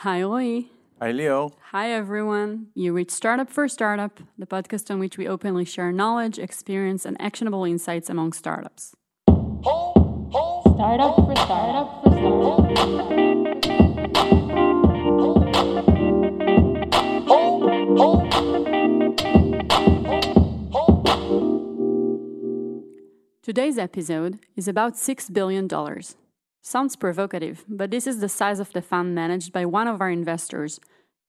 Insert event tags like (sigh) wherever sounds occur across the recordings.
Hi, Roy. Hi, Leo. Hi, everyone. You reach Startup for Startup, the podcast on which we openly share knowledge, experience, and actionable insights among startups. Startup for Startup for Startup. Today's episode is about $6 billion. Sounds provocative, but this is the size of the fund managed by one of our investors,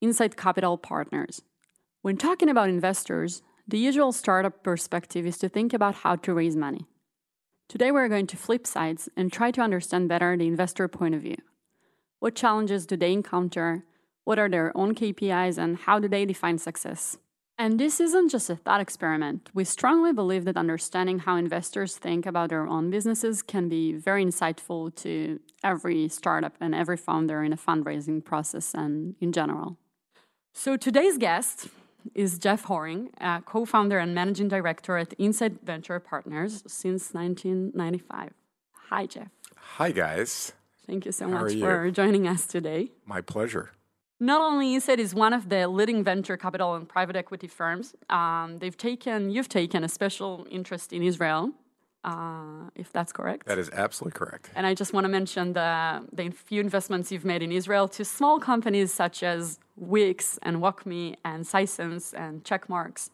Insight Capital Partners. When talking about investors, the usual startup perspective is to think about how to raise money. Today, we're going to flip sides and try to understand better the investor point of view. What challenges do they encounter? What are their own KPIs? And how do they define success? And this isn't just a thought experiment. We strongly believe that understanding how investors think about their own businesses can be very insightful to every startup and every founder in a fundraising process and in general. So today's guest is Jeff Horing, co founder and managing director at Insight Venture Partners since 1995. Hi, Jeff. Hi, guys. Thank you so How much for you? joining us today. My pleasure. Not only Insight is one of the leading venture capital and private equity firms, um, they've taken you've taken a special interest in Israel, uh, if that's correct. That is absolutely correct. and I just want to mention the the few investments you've made in Israel to small companies such as Wix and WalkMe and Sisense and Checkmarx,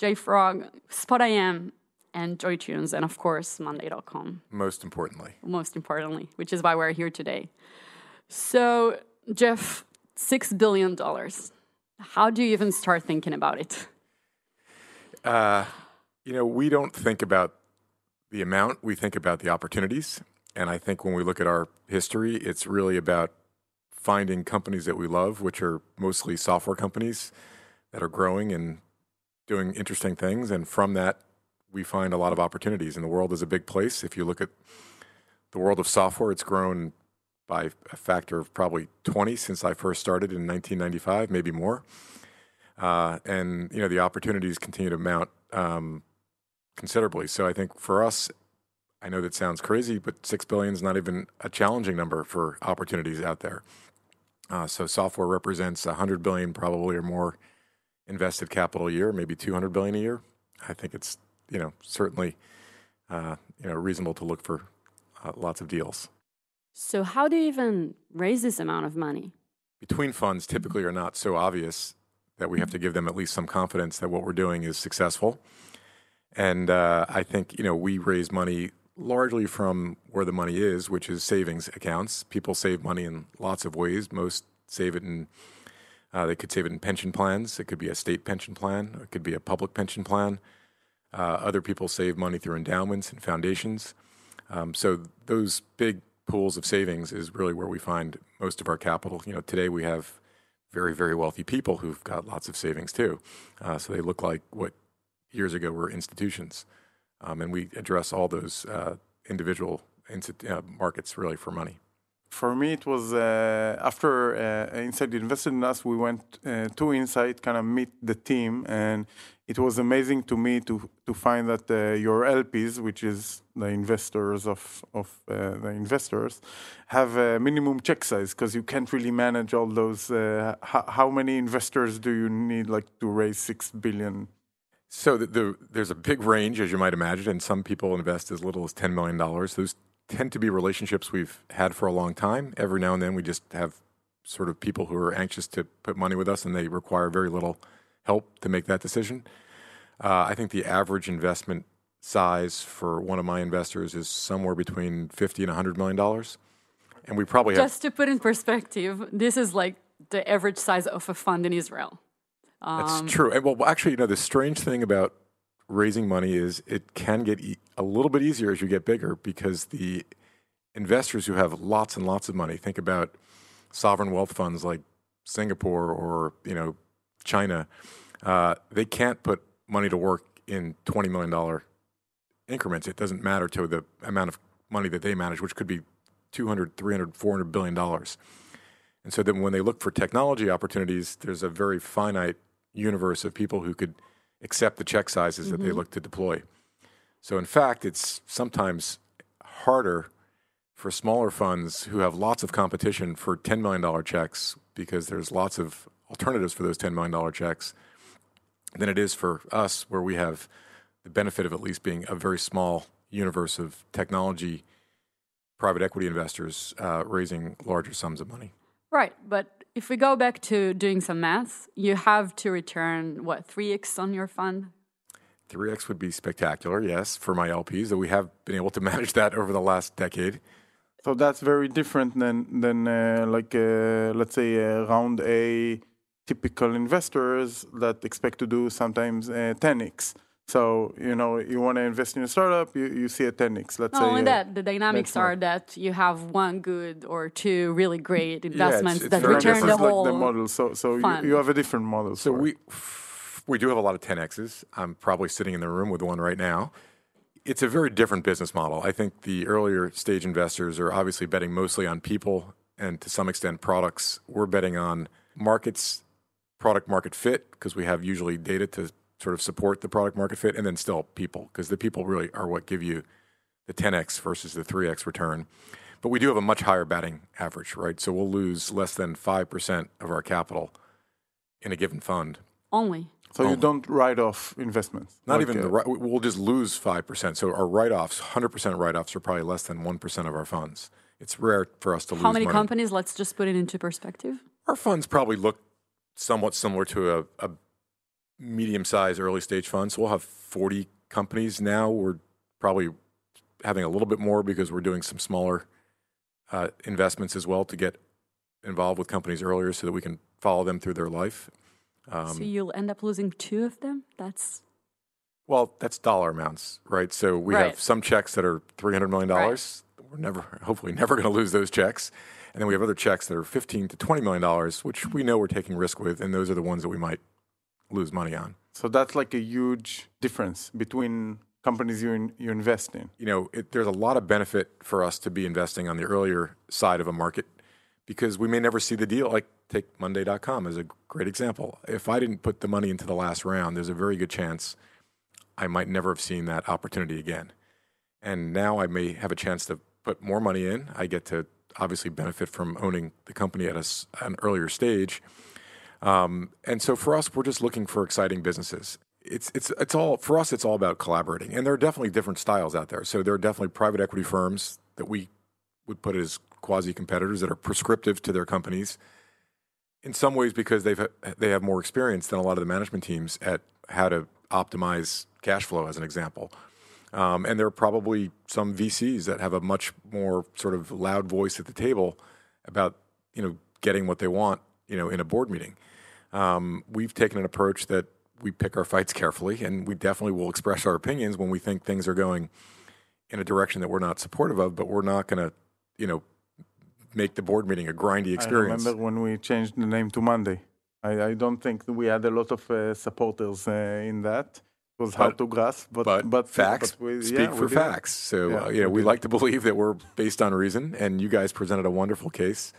JFrog, SpotIM, and JoyTunes, and of course Monday.com Most importantly, most importantly, which is why we're here today. So, Jeff, $6 billion. How do you even start thinking about it? uh, you know, we don't think about the amount, we think about the opportunities. And I think when we look at our history, it's really about finding companies that we love, which are mostly software companies that are growing and doing interesting things. And from that, we find a lot of opportunities. And the world is a big place. If you look at the world of software, it's grown by a factor of probably 20 since I first started in 1995, maybe more. Uh, and you know the opportunities continue to mount um, considerably. So I think for us, I know that sounds crazy, but six billion is not even a challenging number for opportunities out there. Uh, so software represents 100 billion probably or more invested capital a year, maybe 200 billion a year. I think it's you know certainly uh, you know reasonable to look for uh, lots of deals. So, how do you even raise this amount of money? between funds typically are not so obvious that we have to give them at least some confidence that what we're doing is successful. And uh, I think you know we raise money largely from where the money is, which is savings accounts. People save money in lots of ways. Most save it in uh, they could save it in pension plans. It could be a state pension plan. It could be a public pension plan. Uh, other people save money through endowments and foundations. Um, so those big pools of savings is really where we find most of our capital. You know, today we have very, very wealthy people who've got lots of savings too. Uh, so they look like what years ago were institutions. Um, and we address all those uh, individual uh, markets really for money. For me, it was uh, after uh, Insight invested in us, we went uh, to Insight, kind of meet the team, and it was amazing to me to to find that uh, your LPs, which is the investors of of uh, the investors, have a minimum check size because you can't really manage all those. Uh, how, how many investors do you need, like, to raise six billion? So the, the, there's a big range, as you might imagine, and some people invest as little as $10 million. Those tend to be relationships we've had for a long time. Every now and then we just have sort of people who are anxious to put money with us and they require very little help to make that decision. Uh, I think the average investment size for one of my investors is somewhere between 50 and 100 million dollars. And we probably have Just to put in perspective, this is like the average size of a fund in Israel. That's Um, true. And well, actually, you know, the strange thing about raising money is it can get e- a little bit easier as you get bigger because the investors who have lots and lots of money, think about sovereign wealth funds like Singapore or, you know, China, uh, they can't put money to work in $20 million increments. It doesn't matter to the amount of money that they manage, which could be 200, 300, 400 billion dollars. And so then when they look for technology opportunities, there's a very finite universe of people who could accept the check sizes that they look to deploy. So in fact, it's sometimes harder for smaller funds who have lots of competition for $10 million checks because there's lots of alternatives for those $10 million checks than it is for us, where we have the benefit of at least being a very small universe of technology private equity investors uh, raising larger sums of money. Right, but if we go back to doing some math, you have to return what three x on your fund. Three x would be spectacular, yes, for my LPs. That we have been able to (laughs) manage that over the last decade. So that's very different than than uh, like uh, let's say uh, round A typical investors that expect to do sometimes 10x. So you know you want to invest in a startup, you, you see a 10x. Let's Not say only that, the dynamics are that you have one good or two really great investments yeah, it's, it's that return the whole like the model. So so you, you, have a different model. So we we do have a lot of 10x's. I'm probably sitting in the room with one right now. It's a very different business model. I think the earlier stage investors are obviously betting mostly on people and to some extent products. We're betting on markets, product market fit because we have usually data to sort of support the product market fit, and then still people, because the people really are what give you the 10x versus the 3x return. But we do have a much higher batting average, right? So we'll lose less than 5% of our capital in a given fund. Only. So Only. you don't write off investments. Not like even the uh, we'll just lose 5%. So our write-offs, 100% write-offs are probably less than 1% of our funds. It's rare for us to How lose How many money. companies? Let's just put it into perspective. Our funds probably look somewhat similar to a, a medium sized early stage funds. So we'll have 40 companies now. We're probably having a little bit more because we're doing some smaller uh, investments as well to get involved with companies earlier so that we can follow them through their life. Um, so you'll end up losing two of them? That's. Well, that's dollar amounts, right? So we right. have some checks that are $300 million. Right. We're never, (laughs) hopefully, never going to lose those checks. And then we have other checks that are 15 to $20 million, which we know we're taking risk with. And those are the ones that we might lose money on. So that's like a huge difference between companies you in, you invest in. You know, it, there's a lot of benefit for us to be investing on the earlier side of a market because we may never see the deal. Like take Monday.com as a great example. If I didn't put the money into the last round, there's a very good chance I might never have seen that opportunity again. And now I may have a chance to put more money in. I get to obviously benefit from owning the company at a, an earlier stage um, and so for us, we're just looking for exciting businesses. It's it's it's all for us. It's all about collaborating, and there are definitely different styles out there. So there are definitely private equity firms that we would put as quasi competitors that are prescriptive to their companies. In some ways, because they've they have more experience than a lot of the management teams at how to optimize cash flow, as an example. Um, and there are probably some VCs that have a much more sort of loud voice at the table about you know getting what they want you know in a board meeting. Um, we've taken an approach that we pick our fights carefully, and we definitely will express our opinions when we think things are going in a direction that we're not supportive of. But we're not going to, you know, make the board meeting a grindy experience. I remember when we changed the name to Monday. I, I don't think we had a lot of uh, supporters uh, in that. It was hard to grasp, but but, but facts but we, speak yeah, for facts. So yeah, uh, you know, we, we like to (laughs) believe that we're based on reason, and you guys presented a wonderful case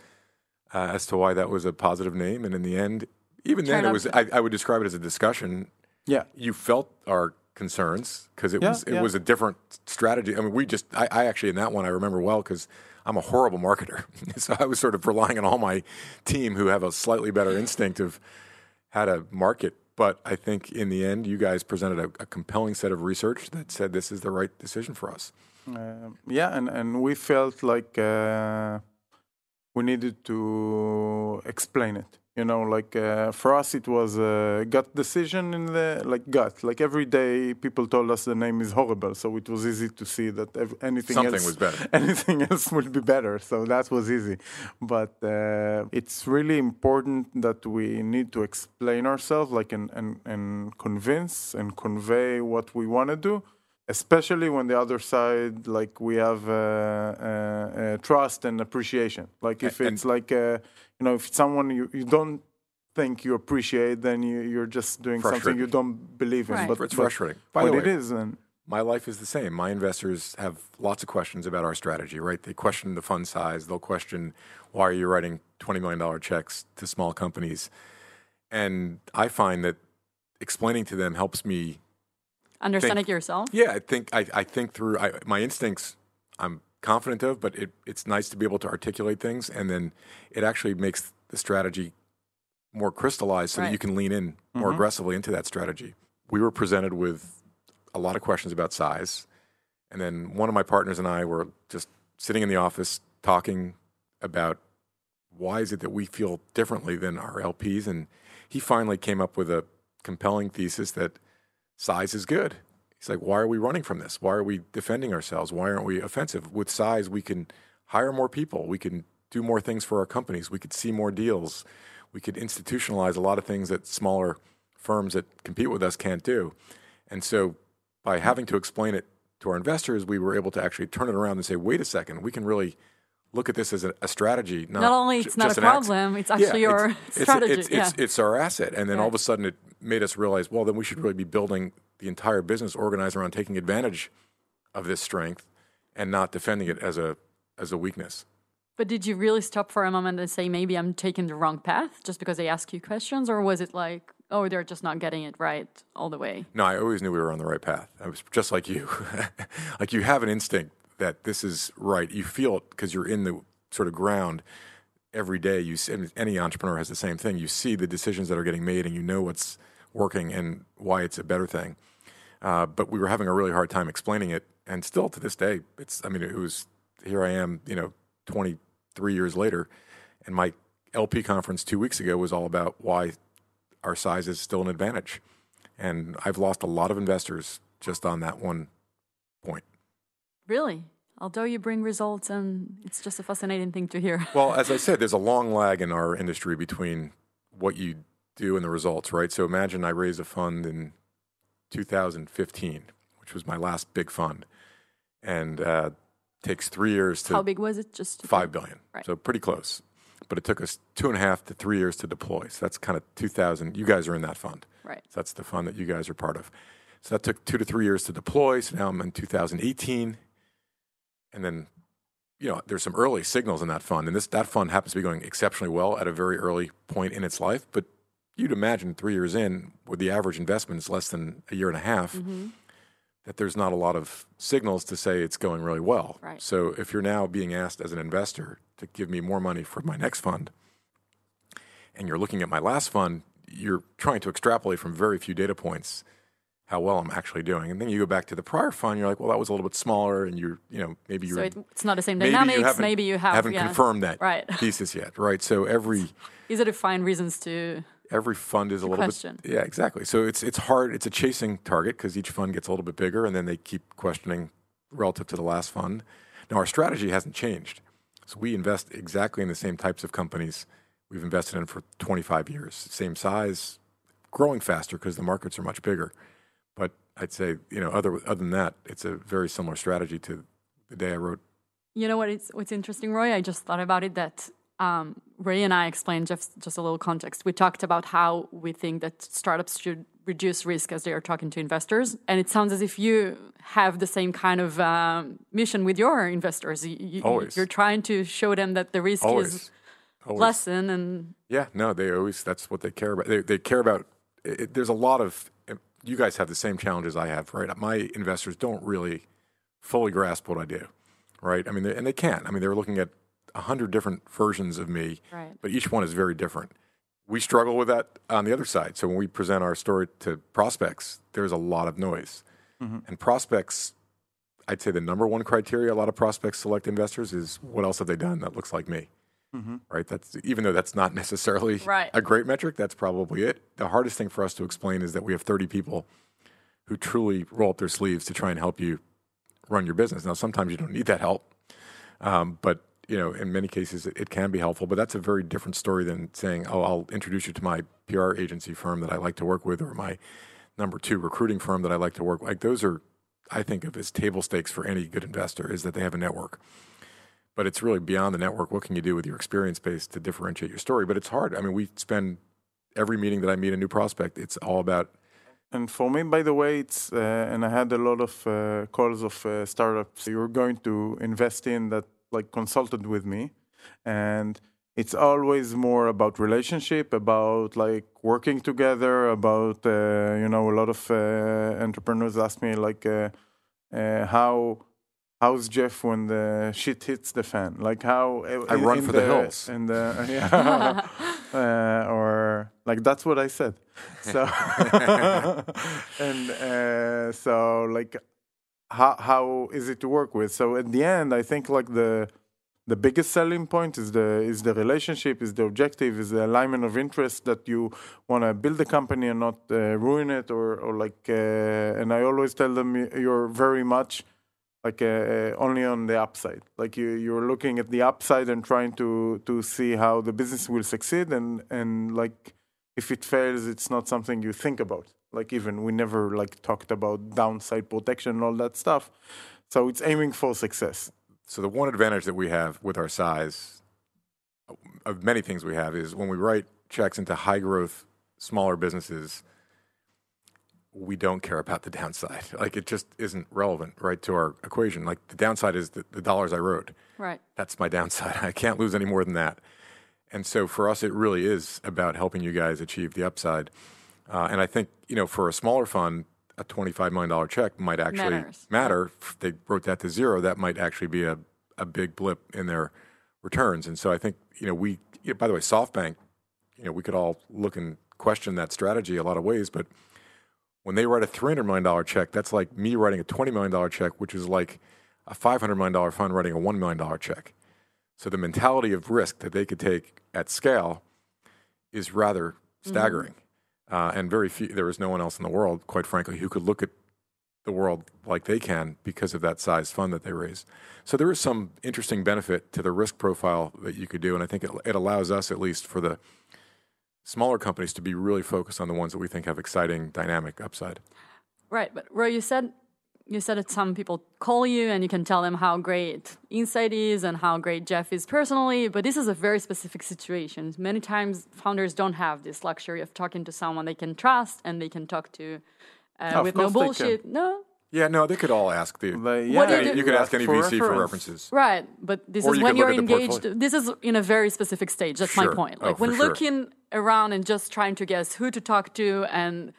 uh, as to why that was a positive name. And in the end, even then, it was. I, I, would describe it as a discussion. Yeah, you felt our concerns because it yeah, was it yeah. was a different strategy. I mean, we just. I, I actually in that one I remember well because I'm a horrible marketer, (laughs) so I was sort of relying on all my team who have a slightly better instinct of how to market. But I think in the end, you guys presented a, a compelling set of research that said this is the right decision for us. Uh, yeah, and and we felt like uh, we needed to explain it you know like uh, for us it was a gut decision in the like gut. Like every day people told us the name is horrible so it was easy to see that ev- anything Something else was better. (laughs) anything else would be better so that was easy. But uh, it's really important that we need to explain ourselves like and, and, and convince and convey what we want to do especially when the other side like we have uh, uh, uh trust and appreciation. Like if and, it's like uh, you know if it's someone you, you don't think you appreciate then you, you're just doing something you don't believe in. Right. but it's frustrating. But, by but the way, it is and my life is the same. My investors have lots of questions about our strategy right? They question the fund size. They'll question why are you writing $20 million checks to small companies? And i find that explaining to them helps me understand think, it yourself. Yeah, I think I, I think through I, my instincts. I'm confident of, but it, it's nice to be able to articulate things, and then it actually makes the strategy more crystallized so Right. that you can lean in more mm-hmm. aggressively into that strategy. We were presented with a lot of questions about size, and then one of my partners and I were just sitting in the office talking about why is it that we feel differently than our LPs, and he finally came up with a compelling thesis that size is good. He's like, why are we running from this? Why are we defending ourselves? Why aren't we offensive? With size, we can hire more people. We can do more things for our companies. We could see more deals. We could institutionalize a lot of things that smaller firms that compete with us can't do. And so, by having to explain it to our investors, we were able to actually turn it around and say, wait a second, we can really look at this as a, a strategy. Not, Not only it's not just a problem, it's actually your it's, (laughs) strategy, It's, it's, yeah. it's our asset. And then all of a sudden it made us realize, well, then we should really be building the entire business organized around taking advantage of this strength and not defending it as a as a weakness. But did you really stop for a moment and say maybe I'm taking the wrong path just because they ask you questions, or was it like, oh, they're just not getting it right all the way? No, I always knew we were on the right path. I was just like you. (laughs) like you have an instinct that this is right. You feel it because you're in the sort of ground every day. You see, and any entrepreneur has the same thing. You see the decisions that are getting made, and you know what's working and why it's a better thing. Uh, but we were having a really hard time explaining it, and still to this day, it's. I mean, it was here. I am, you know, 23 years later, and my LP conference two weeks ago was all about why our size is still an advantage. And I've lost a lot of investors just on that one point. Really? Although you bring results, and it's just a fascinating thing to hear. Well, as I (laughs) said, there's a long lag in our industry between what you do and the results, right? So imagine I raised a fund in 2015, which was my last big fund, and uh, takes three years to How big was it? Just five billion. Right. So pretty close. But it took us two and a half to three years to deploy. So that's kind of 2000. You guys are in that fund. Right. So that's the fund that you guys are part of. So that took two to three years to deploy. So now I'm in 2018. And then, you know, there's some early signals in that fund. And this that fund happens to be going exceptionally well at a very early point in its life. But you'd imagine three years in, with the average investment is less than a year and a half, Mm-hmm. that there's not a lot of signals to say it's going really well. Right. So if you're now being asked as an investor to give me more money for my next fund, and you're looking at my last fund, you're trying to extrapolate from very few data points how well I'm actually doing. And then you go back to the prior fund, you're like, well, that was a little bit smaller, and you're, you know, maybe you're So it's not the same maybe you haven't, maybe you have haven't yeah. confirmed that Right. (laughs) thesis yet, right? So every Easy to find reasons to. every fund is a little question. bit yeah exactly so it's it's hard it's a chasing target because each fund gets a little bit bigger and then they keep questioning relative to the last fund now our strategy hasn't changed so we invest exactly in the same types of companies we've invested in for 25 years same size growing faster because the markets are much bigger i'd say you know other other than that it's a very similar strategy to the day i wrote You know what? It's what's interesting, Roy. I just thought about it that um, Ray and I explained just just a little context. We talked about how we think that startups should reduce risk as they are talking to investors, and it sounds as if you have the same kind of um, mission with your investors. You, you, Always. You're trying to show them that the risk always is always lessened, and Yeah, no, they always, that's what they care about. They, they care about, it, there's a lot of, you guys have the same challenges I have, right? My investors don't really fully grasp what I do, right? I mean, they, and they can't. I mean, they're looking at a hundred different versions of me, Right. but each one is very different. We struggle with that on the other side. So when we present our story to prospects, there's a lot of noise. Mm-hmm. And prospects, I'd say the number one criteria a lot of prospects select investors is what else have they done that looks like me? Right? That's even though that's not (laughs) necessarily Right. a great metric, that's probably it. The hardest thing for us to explain is that we have 30 people who truly roll up their sleeves to try and help you run your business. Now, sometimes you don't need that help, um, but you know, in many cases, it, it can be helpful. But that's a very different story than saying, "Oh, I'll introduce you to my PR agency firm that I like to work with, or my number two recruiting firm that I like to work." with. Like those are, I think of as table stakes for any good investor is that they have a network. But it's really beyond the network. What can you do with your experience base to differentiate your story? But it's hard. I mean, we spend every meeting that I meet a new prospect. It's all about And for me, by the way, it's uh, and I had a lot of uh, calls of uh, startups you're going to invest in that like consulted with me, and it's always more about relationship, about like working together, about uh, you know a lot of uh, entrepreneurs ask me like uh, how how's Jeff when the shit hits the fan? Like how I run for the, the hills. And the, yeah, (laughs) (laughs) uh, or like that's what I said. So (laughs) and uh, so like how how is it to work with? So at the end, I think like the the biggest selling point is the is the relationship, is the objective, is the alignment of interest that you want to build the company and not uh, ruin it, or or like. Uh, and I always tell them you're very much like uh, uh, only on the upside. Like you you're looking at the upside and trying to to see how the business will succeed, and and like if it fails, it's not something you think about. Like even we never like talked about downside protection and all that stuff. So it's aiming for success. So the one advantage that we have with our size, of many things we have, is when we write checks into high growth, smaller businesses, we don't care about the downside. (laughs) Like it just isn't relevant, right, to our equation. Like the downside is the, the dollars I wrote. Right. That's my downside. (laughs) I can't lose any more than that. And so for us, it really is about helping you guys achieve the upside. Uh, and I think you know, for a smaller fund, a $25 million check might actually Matters. matter. If they wrote that to zero, that might actually be a, a big blip in their returns. And so I think, you know, we, you know, by the way, SoftBank, you know, we could all look and question that strategy a lot of ways, but when they write a $300 million check, that's like me writing a $20 million check, which is like a $500 million fund writing a $1 million check. So the mentality of risk that they could take at scale is rather mm-hmm. staggering. Mm-hmm. Uh, and very few, there is no one else in the world, quite frankly, who could look at the world like they can because of that size fund that they raise. So there is some interesting benefit to the risk profile that you could do, and I think it, it allows us, at least for the smaller companies, to be really focused on the ones that we think have exciting, dynamic upside. Right, but Roy, you said you said that some people call you and you can tell them how great Insight is and how great Jeff is personally, but this is a very specific situation. Many times founders don't have this luxury of talking to someone they can trust and they can talk to uh, with no bullshit. No. Yeah, no, they could all ask the. But yeah, you, you, could ask any for VC reference. for references. Right, but this or is you when you're engaged. This is in a very specific stage. That's sure. my point. Oh, like oh, when looking sure. around and just trying to guess who to talk to and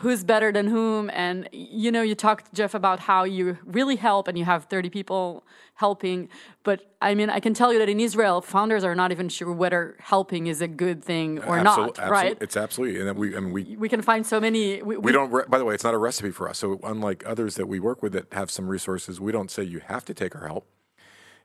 who's better than whom. And you know you talked jeff about how you really help and you have 30 people helping. But i mean i can tell you that in israel founders are not even sure whether helping is a good thing or not right? it's absolutely and we I mean, we we can find so many we, we, we don't by the way it's not a recipe for us. So unlike others that we work with that have some resources we don't say you have to take our help.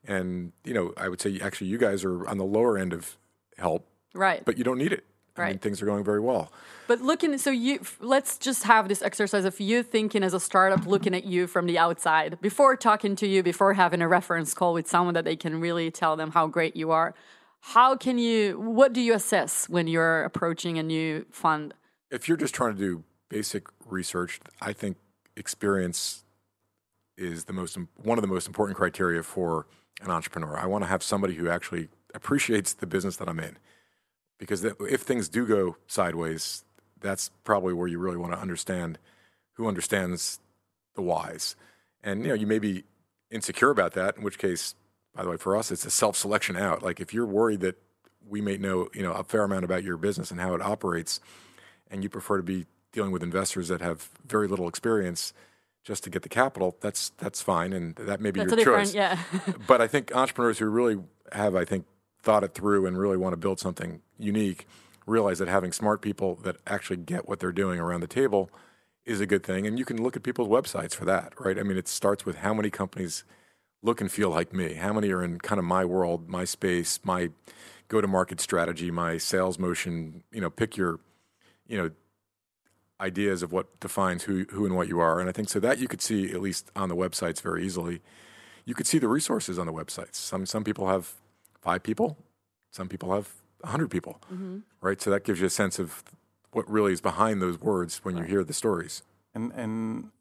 And you know i would say actually you guys are on the lower end of help. Right. But you don't need it I right. mean, things are going very well. But looking, so you let's just have this exercise of you thinking as a startup, looking at you from the outside before talking to you, before having a reference call with someone that they can really tell them how great you are. How can you? What do you assess when you're approaching a new fund? If you're just trying to do basic research, I think experience is the most one of the most important criteria for an entrepreneur. I want to have somebody who actually appreciates the business that I'm in because if things do go sideways, that's probably where you really want to understand who understands the whys. And you know, you may be insecure about that, in which case, by the way, for us, it's a self-selection out. Like if you're worried that we may know, you know, a fair amount about your business and how it operates, and you prefer to be dealing with investors that have very little experience just to get the capital, that's that's fine, and that may be that's your choice. Yeah. but I think entrepreneurs who really have, I think, thought it through and really want to build something unique realize that having smart people that actually get what they're doing around the table is a good thing. And you can look at people's websites for that, right? I mean, it starts with how many companies look and feel like me, how many are in kind of my world, my space, my go to market strategy, my sales motion, you know, pick your, you know, ideas of what defines who, who and what you are. And I think so that you could see at least on the websites very easily. You could see the resources on the websites. Some some people have five people, some people have 100 people, mm-hmm. right? So that gives you a sense of what really is behind those words when you hear the stories. And and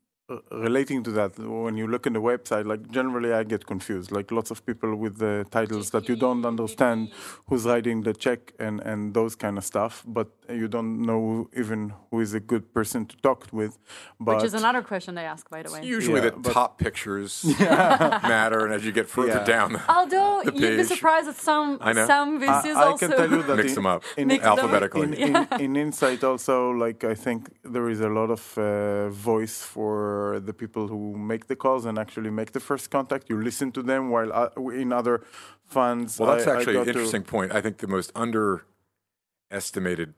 relating to that, when you look in the website, like generally I get confused. Like lots of people with the titles that you don't understand who's writing the check and and those kind of stuff. But you don't know even who is a good person to talk with. But Which is another question they ask, by the way. Usually Yeah, the top pictures (laughs) matter, and as you get further Yeah. down, (laughs) Although the you'd be surprised that some I know. some I, VCs I also can tell you that mix in, them up in, Mix them alphabetically. in, in, in Insight also, like I think there is a lot of uh, voice for the people who make the calls and actually make the first contact. You listen to them while uh, in other funds. Well, that's I- I actually got an to- interesting point. I think the most underestimated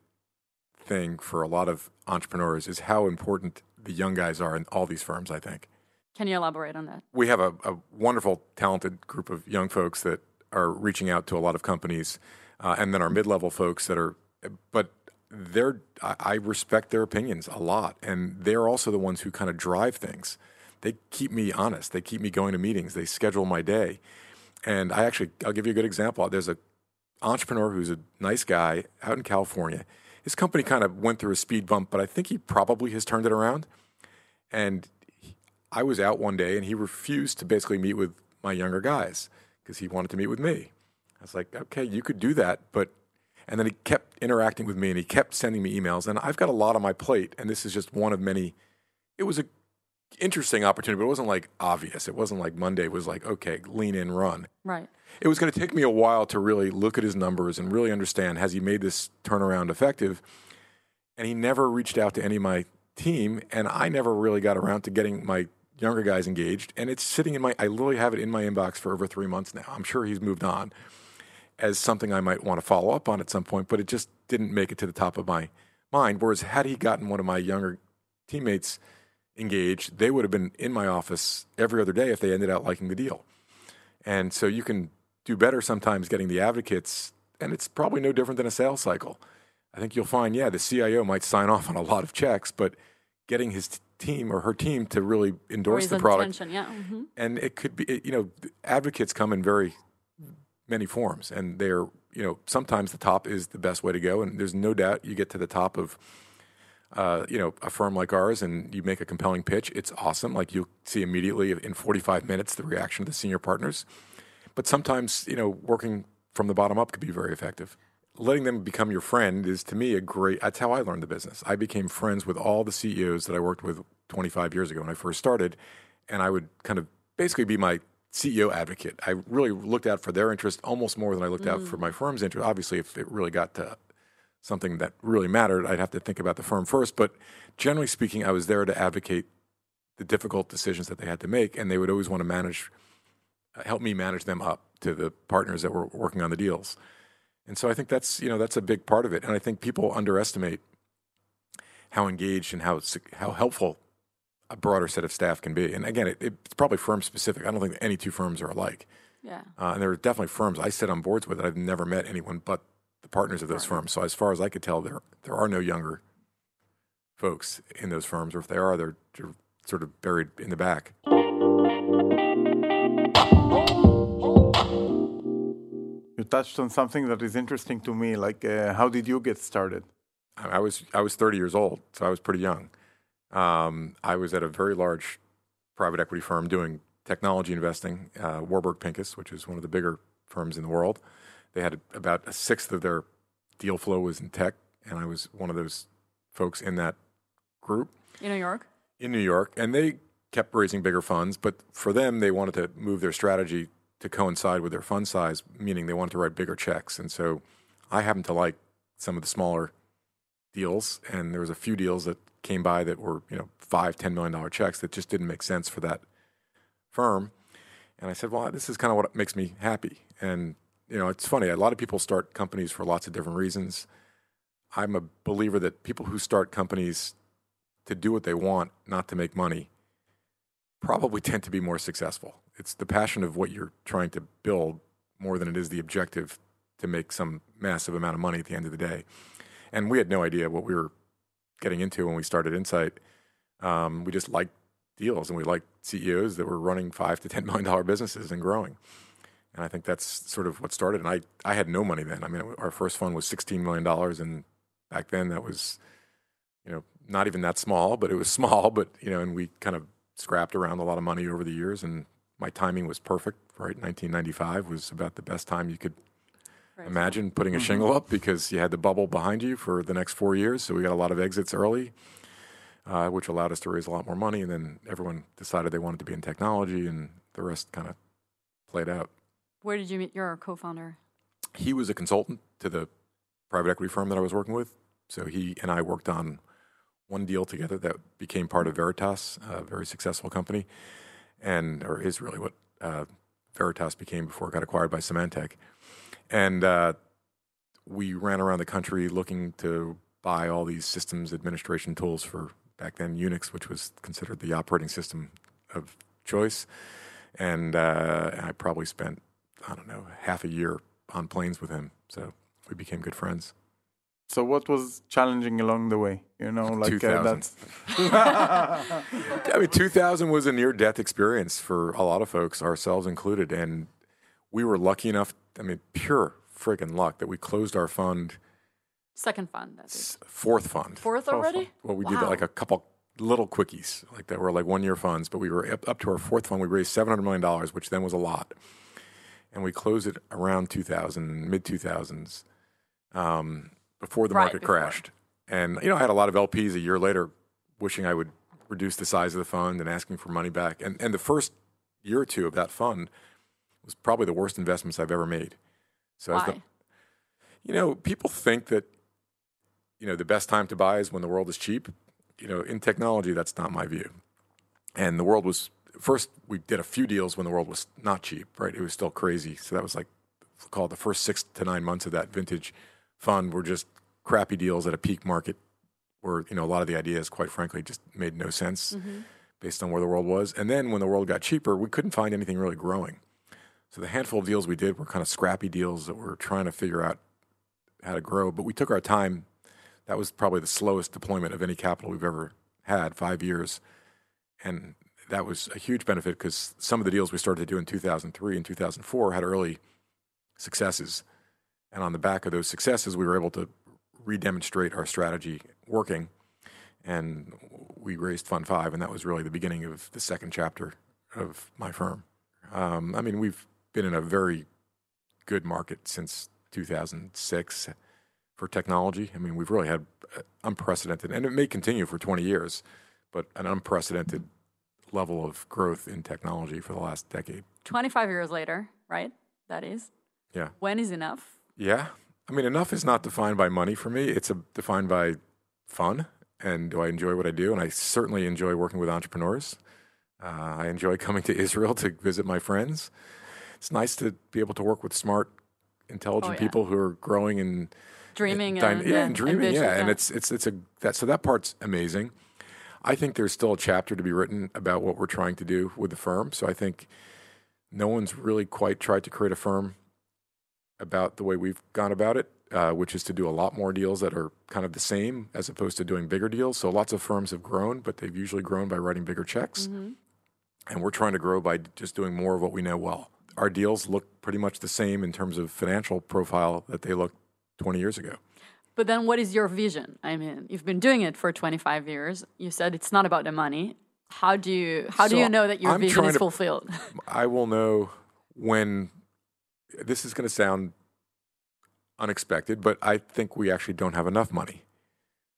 thing for a lot of entrepreneurs is how important the young guys are in all these firms, I think. Can you elaborate on that? We have a, a wonderful, talented group of young folks that are reaching out to a lot of companies, uh, and then our mid level folks that are, but they're, I, respect their opinions a lot, and they're also the ones who kind of drive things. They keep me honest, they keep me going to meetings, they schedule my day. And I actually, I'll give you a good example. There's a entrepreneur who's a nice guy out in California. His company kind of went through a speed bump, but I think he probably has turned it around. And I was out one day and he refused to basically meet with my younger guys because he wanted to meet with me. I was like, okay, you could do that, but and then he kept interacting with me and he kept sending me emails. And I've got a lot on my plate and this is just one of many. It was an interesting opportunity, but it wasn't like obvious. It wasn't like Monday was like, okay, lean in, run. Right. it was going to take me a while to really look at his numbers and really understand has he made this turnaround effective? And he never reached out to any of my team and i never really got around to getting my younger guys engaged. And it's sitting in my i literally have it in my inbox for over three months now. I'm sure he's moved on as something i might want to follow up on at some point but it just didn't make it to the top of my mind whereas had he gotten one of my younger teammates engaged they would have been in my office every other day if they ended up liking the deal and so you can do better sometimes getting the advocates, and it's probably no different than a sales cycle. I think you'll find, yeah, the CIO might sign off on a lot of checks, but getting his t- team or her team to really endorse the product, yeah. hmm and it could be, it- you know, advocates come in very many forms, and they're, you know, sometimes the top is the best way to go, and there's no doubt you get to the top of uh, you know, a firm like ours and you make a compelling pitch, it's awesome. Like you'll see immediately in 45 minutes the reaction of the senior partners. But sometimes, you know, working from the bottom up could be very effective. Letting them become your friend is to me a great, that's how I learned the business. I became friends with all the CEOs that I worked with 25 years ago when I first started. And I would kind of basically be my CEO advocate. I really looked out for their interest almost more than I looked out for my firm's interest. Obviously, if it really got to something that really mattered, I'd have to think about the firm first. But generally speaking, I was there to advocate the difficult decisions that they had to make, and they would always want to manage, uh, help me manage them up to the partners that were working on the deals. And so I think that's you know that's a big part of it, and I think people underestimate how engaged and how how helpful a broader set of staff can be. And again, it, it's probably firm specific. I don't think any two firms are alike. Yeah. Uh, and there are definitely firms I sit on boards with that I've never met anyone but the partners of those firms. So as far as I could tell, there there are no younger folks in those firms, or if they are, they're, they're sort of buried in the back. You touched on something that is interesting to me, like uh, how did you get started? I I was I was 30 years old, so I was pretty young. Um, I was at a very large private equity firm doing technology investing, uh, Warburg Pincus, which is one of the bigger firms in the world. They had about a sixth of their deal flow was in tech, and I was one of those folks in that group. In New York? in New York, and they kept raising bigger funds. But for them, they wanted to move their strategy to coincide with their fund size, meaning they wanted to write bigger checks. And so I happened to like some of the smaller deals, and there was a few deals that came by that were you know five, ten million dollar checks that just didn't make sense for that firm. And I said, well, this is kind of what makes me happy. And you know, it's funny. A lot of people start companies for lots of different reasons. I'm a believer that people who start companies to do what they want, not to make money, probably (laughs) tend to be more successful. It's the passion of what you're trying to build more than it is the objective to make some massive amount of money at the end of the day. And we had no idea what we were getting into when we started Insight. Um, we just liked deals and we liked CEOs that were running five to ten million dollar businesses and growing. And I think that's sort of what started. And I, I had no money then. I mean, our first fund was $16 million. And back then that was, you know, not even that small, but it was (laughs) small. But, you know, and we kind of scrapped around a lot of money over the years. And my timing was perfect, right? 1995 was about the best time you could imagine putting a shingle up because you had the bubble behind you for the next four years. So we got a lot of exits early, uh, which allowed us to raise a lot more money. And then everyone decided they wanted to be in technology, and the rest kind of played out. Where did you meet your co-founder? He was a consultant to the private equity firm that I was working with. So he and I worked on one deal together that became part of Veritas, a very successful company, and or is really what uh, Veritas became before it got acquired by Symantec. And uh, we ran around the country looking to buy all these systems administration tools for back then Unix, which was considered the operating system of choice. And uh, I probably spent I don't know half a year on planes with him, so we became good friends. So what was challenging along the way? You know, like uh, that's (laughs) I mean, 2000 was a near death experience for a lot of folks, ourselves included. And we were lucky enough, I mean, pure friggin' luck that we closed our fund, Second fund. That's it. s- fourth fund. Fourth already? Well, we did like a couple little quickies, like that were like one year funds, but we were up, up to our fourth fund. We raised $700 million, which then was a lot. And we closed it around 2000, mid 2000s, um, before the Right market before. crashed. And, you know, I had a lot of LPs a year later wishing I would reduce the size of the fund and asking for money back. And, and the first year or two of that fund was probably the worst investments I've ever made. So as the, you know, people think that, you know, the best time to buy is when the world is cheap. You know, in technology, that's not my view. And the world was, first, we did a few deals when the world was not cheap, right? It was still crazy. So that was like, called the first six to nine months of that vintage fund were just crappy deals at a peak market where, you know, a lot of the ideas, quite frankly, just made no sense mm-hmm. based on where the world was. And then when the world got cheaper, we couldn't find anything really growing. So the handful of deals we did were kind of scrappy deals that were trying to figure out how to grow. But we took our time. That was probably the slowest deployment of any capital we've ever had, five years. And that was a huge benefit because some of the deals we started to do in 2003 and 2004 had early successes. And on the back of those successes, we were able to re-demonstrate our strategy working. And we raised Fund Five, and that was really the beginning of the second chapter of my firm. Um, I mean, we've been in a very good market since 2006 for technology. I mean, we've really had uh, unprecedented, and it may continue for 20 years, but an unprecedented level of growth in technology for the last decade. 25 years later, right? That is. Yeah. When is enough? Yeah. I mean, enough is not defined by money for me. It's a, defined by fun and do I enjoy what I do? And I certainly enjoy working with entrepreneurs. Uh, I enjoy coming to Israel to visit my friends. It's nice to be able to work with smart, intelligent Oh, yeah. people who are growing and Dreaming Dyn- and, yeah, and dreaming, yeah, and it's it's it's a that so that part's amazing. I think there's still a chapter to be written about what we're trying to do with the firm. So I think no one's really quite tried to create a firm about the way we've gone about it, uh, which is to do a lot more deals that are kind of the same as opposed to doing bigger deals. So lots of firms have grown, but they've usually grown by writing bigger checks, Mm-hmm. and we're trying to grow by just doing more of what we know well. Our deals look pretty much the same in terms of financial profile that they looked 20 years ago. But then what is your vision? I mean, you've been doing it for 25 years. You said it's not about the money. How do you how do you know that your I'm vision trying is to- fulfilled? (laughs) I will know when this is going to sound unexpected, but I think we actually don't have enough money.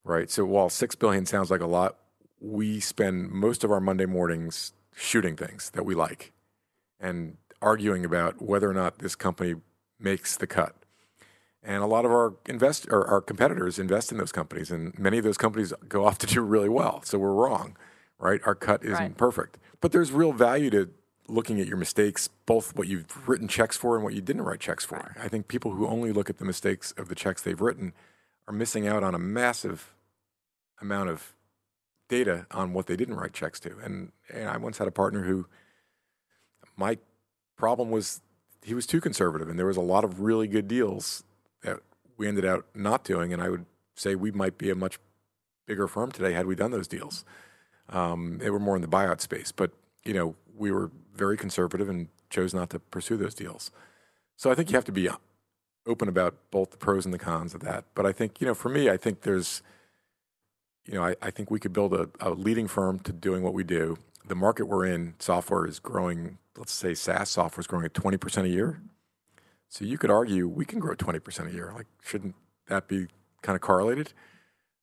Right? So while 6 billion sounds like a lot, we spend most of our Monday mornings shooting things that we like and arguing about whether or not this company makes the cut. And a lot of our invest or our competitors invest in those companies, and many of those companies go off to do really well. So we're wrong, right? Our cut isn't Right. perfect, but there's real value to looking at your mistakes, both what you've written checks for and what you didn't write checks for. I think people who only look at the mistakes of the checks they've written are missing out on a massive amount of data on what they didn't write checks to. And, and I once had a partner who my problem was he was too conservative, and there was a lot of really good deals that we ended up not doing. And I would say we might be a much bigger firm today had we done those deals. Um, they were more in the buyout space, but you know we were very conservative and chose not to pursue those deals. So I think you have to be open about both the pros and the cons of that. But I think you know for me, I think there's you know I, I think we could build a, a leading firm to doing what we do. The market we're in, software is growing. Let's say SaaS software is growing at twenty percent a year. So you could argue we can grow 20% a year. Like, shouldn't that be kind of correlated?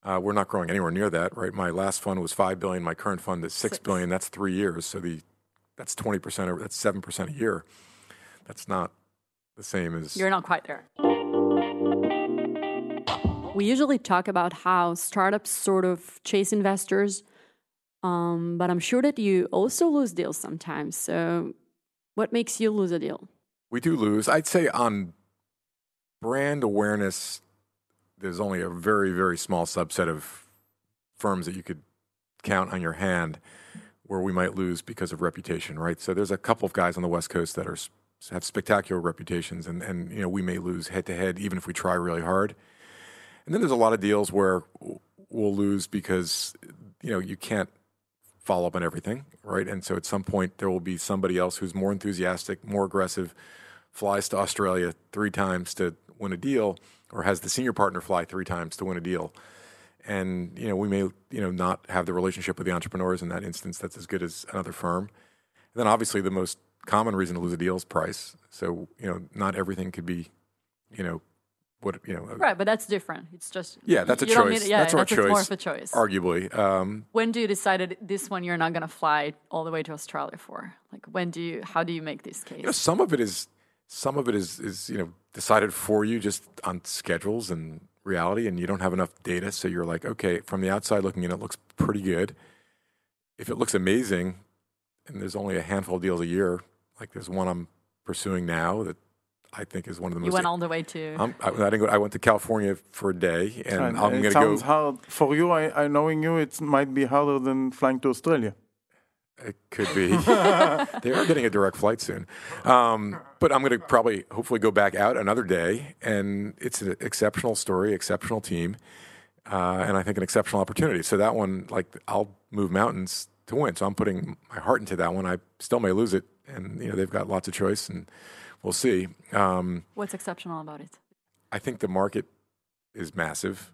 Uh, we're not growing anywhere near that, right? My last fund was five billion. My current fund is six, Six. billion. That's three years. So the that's 20% or that's 7% a year. That's not the same as You're not quite there. We usually talk about how startups sort of chase investors, um, but I'm sure that you also lose deals sometimes. So, what makes you lose a deal? We do lose. I'd say on brand awareness, there's only a very, very small subset of firms that you could count on your hand where we might lose because of reputation, right? So there's a couple of guys on the West Coast that are have spectacular reputations, and and you know we may lose head to head even if we try really hard. And then there's a lot of deals where we'll lose because you know you can't follow up on everything, right? And so at some point there will be somebody else who's more enthusiastic, more aggressive, flies to Australia three times to win a deal, or has the senior partner fly three times to win a deal. And you know we may you know not have the relationship with the entrepreneurs in that instance that's as good as another firm. And then obviously the most common reason to lose a deal is price. So you know not everything could be you know what you know Right, but that's different. It's just yeah that's a choice. mean- yeah, that's that's choice. more of a choice. Arguably, um, when do you decide this one you're not going to fly all the way to Australia for? Like, when do you? How do you make this case? you know, some of it is some of it is is you know decided for you just on schedules and reality, and you don't have enough data, so you're like, okay, from the outside looking in, it looks pretty good. If it looks amazing, and there's only a handful of deals a year, like there's one I'm pursuing now that I think is one of the most. you went all the way to. I'm, I, I, didn't go, I went to California for a day, and And I'm it going to sounds go. hard for you. I, I knowing you, it might be harder than flying to Australia. It could be. (laughs) they are getting a direct flight soon. Um, but I'm going to probably, hopefully, go back out another day. And it's an exceptional story, exceptional team, uh, and I think an exceptional opportunity. So that one, like, I'll move mountains to win. So I'm putting my heart into that one. I still may lose it, and you know they've got lots of choice, and we'll see. Um, What's exceptional about it? I think the market is massive.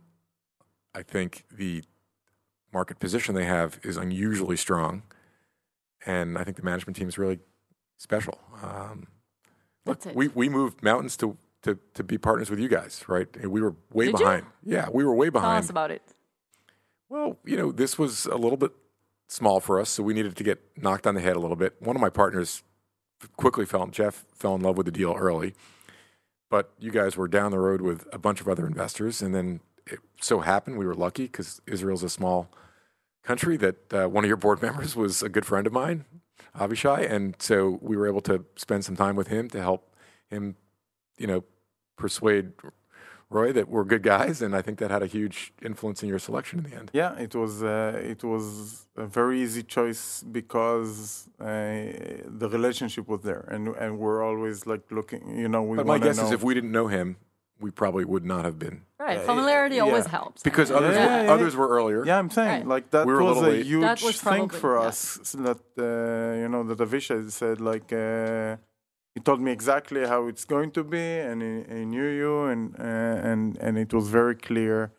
I think the market position they have is unusually strong, and I think the management team is really special. Um, look, we we moved mountains to, to to be partners with you guys, right? And We were way Did you? behind. Yeah, we were way behind. Tell us about it. Well, you know, this was a little bit small for us, so we needed to get knocked on the head a little bit. One of my partners quickly fell, Jeff fell in love with the deal early, but you guys were down the road with a bunch of other investors, and then it so happened we were lucky because Israel's a small country that uh, one of your board (laughs) members was a good friend of mine, Avishai, and so we were able to spend some time with him to help him, you know, persuade Roy that we're good guys, and I think that had a huge influence in your selection in the end. Yeah, it was uh, it was a very easy choice because uh, the relationship was there, and and we're always like looking. You know, we But my wanna guess is if we didn't know him, we probably would not have been Right, Yeah, familiarity yeah. always helps. because right? others Yeah, were, yeah, yeah. others were earlier. Yeah, I'm saying Right. like that We were a was little a huge That was thing for yeah. us. so That uh, you know that Avishai said like uh, he told me exactly how it's going to be, and he, he knew you, and uh, and and it was very clear,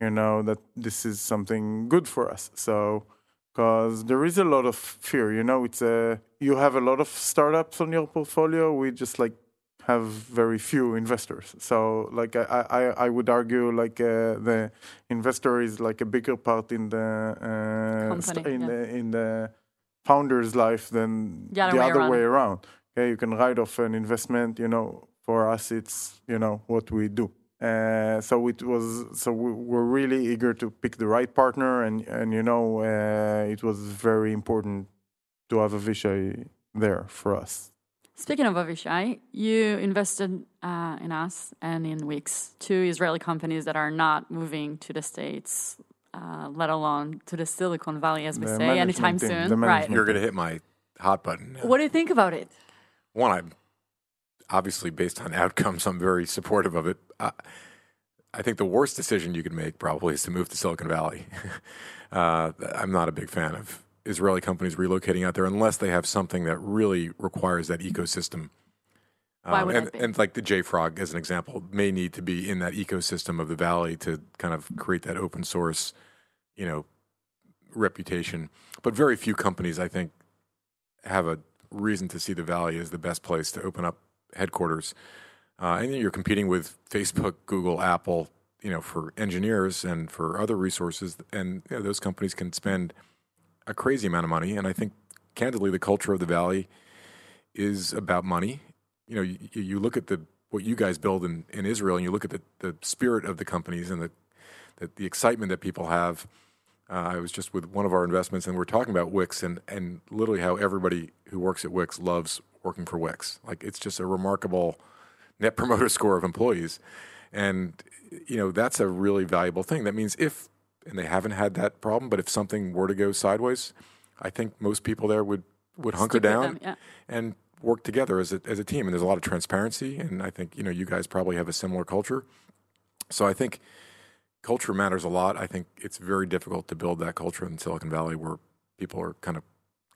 you know, that this is something good for us. So because there is a lot of fear, you know, it's a you have a lot of startups on your portfolio. We just like have very few investors. So like I, I, I would argue like uh, the investor is like a bigger part in the uh, Company, in yeah. the in the founder's life than The other the way other around. way around. Okay, you can write off an investment. You know, for us, it's you know what we do. Uh, so it was so we were really eager to pick the right partner, and and you know uh, it was very important to have Avishai there for us. Speaking of Avishai, you invested uh, in us and in Wix, two Israeli companies that are not moving to the States, uh, let alone to the Silicon Valley, as we The say, anytime team, soon. Right. You're going to hit my hot button. now. What do you think about it? One, I'm obviously based on (laughs) outcomes. I'm very supportive of it. I, I think the worst decision you could make probably is to move to Silicon Valley. (laughs) uh, I'm not a big fan of Israeli companies relocating out there unless they have something that really requires that ecosystem. Why Um, would and, that be? and like the JFrog, as an example, may need to be in that ecosystem of the valley to kind of create that open source, you know, reputation. But very few companies, I think, have a reason to see the valley as the best place to open up headquarters. uh, and you're competing with Facebook, Google, Apple, you know, for engineers and for other resources, and you know, those companies can spend a crazy amount of money. And I think, candidly, the culture of the Valley is about money. You know, you, you look at the what you guys build in, in Israel, and you look at the, the spirit of the companies and the, the, the excitement that people have. Uh, I was just with one of our investments, and we're talking about Wix, and, and literally how everybody who works at Wix loves working for Wix. Like it's just a remarkable net (laughs) promoter score of employees, and you know that's a really valuable thing. That means if and they haven't had that problem, but if something were to go sideways, I think most people there would would hunker Stick with down them, yeah. and work together as a, as a team. And there's a lot of transparency, and I think you know you guys probably have a similar culture. So I think culture matters a lot. I think it's very difficult to build that culture in Silicon Valley where people are kind of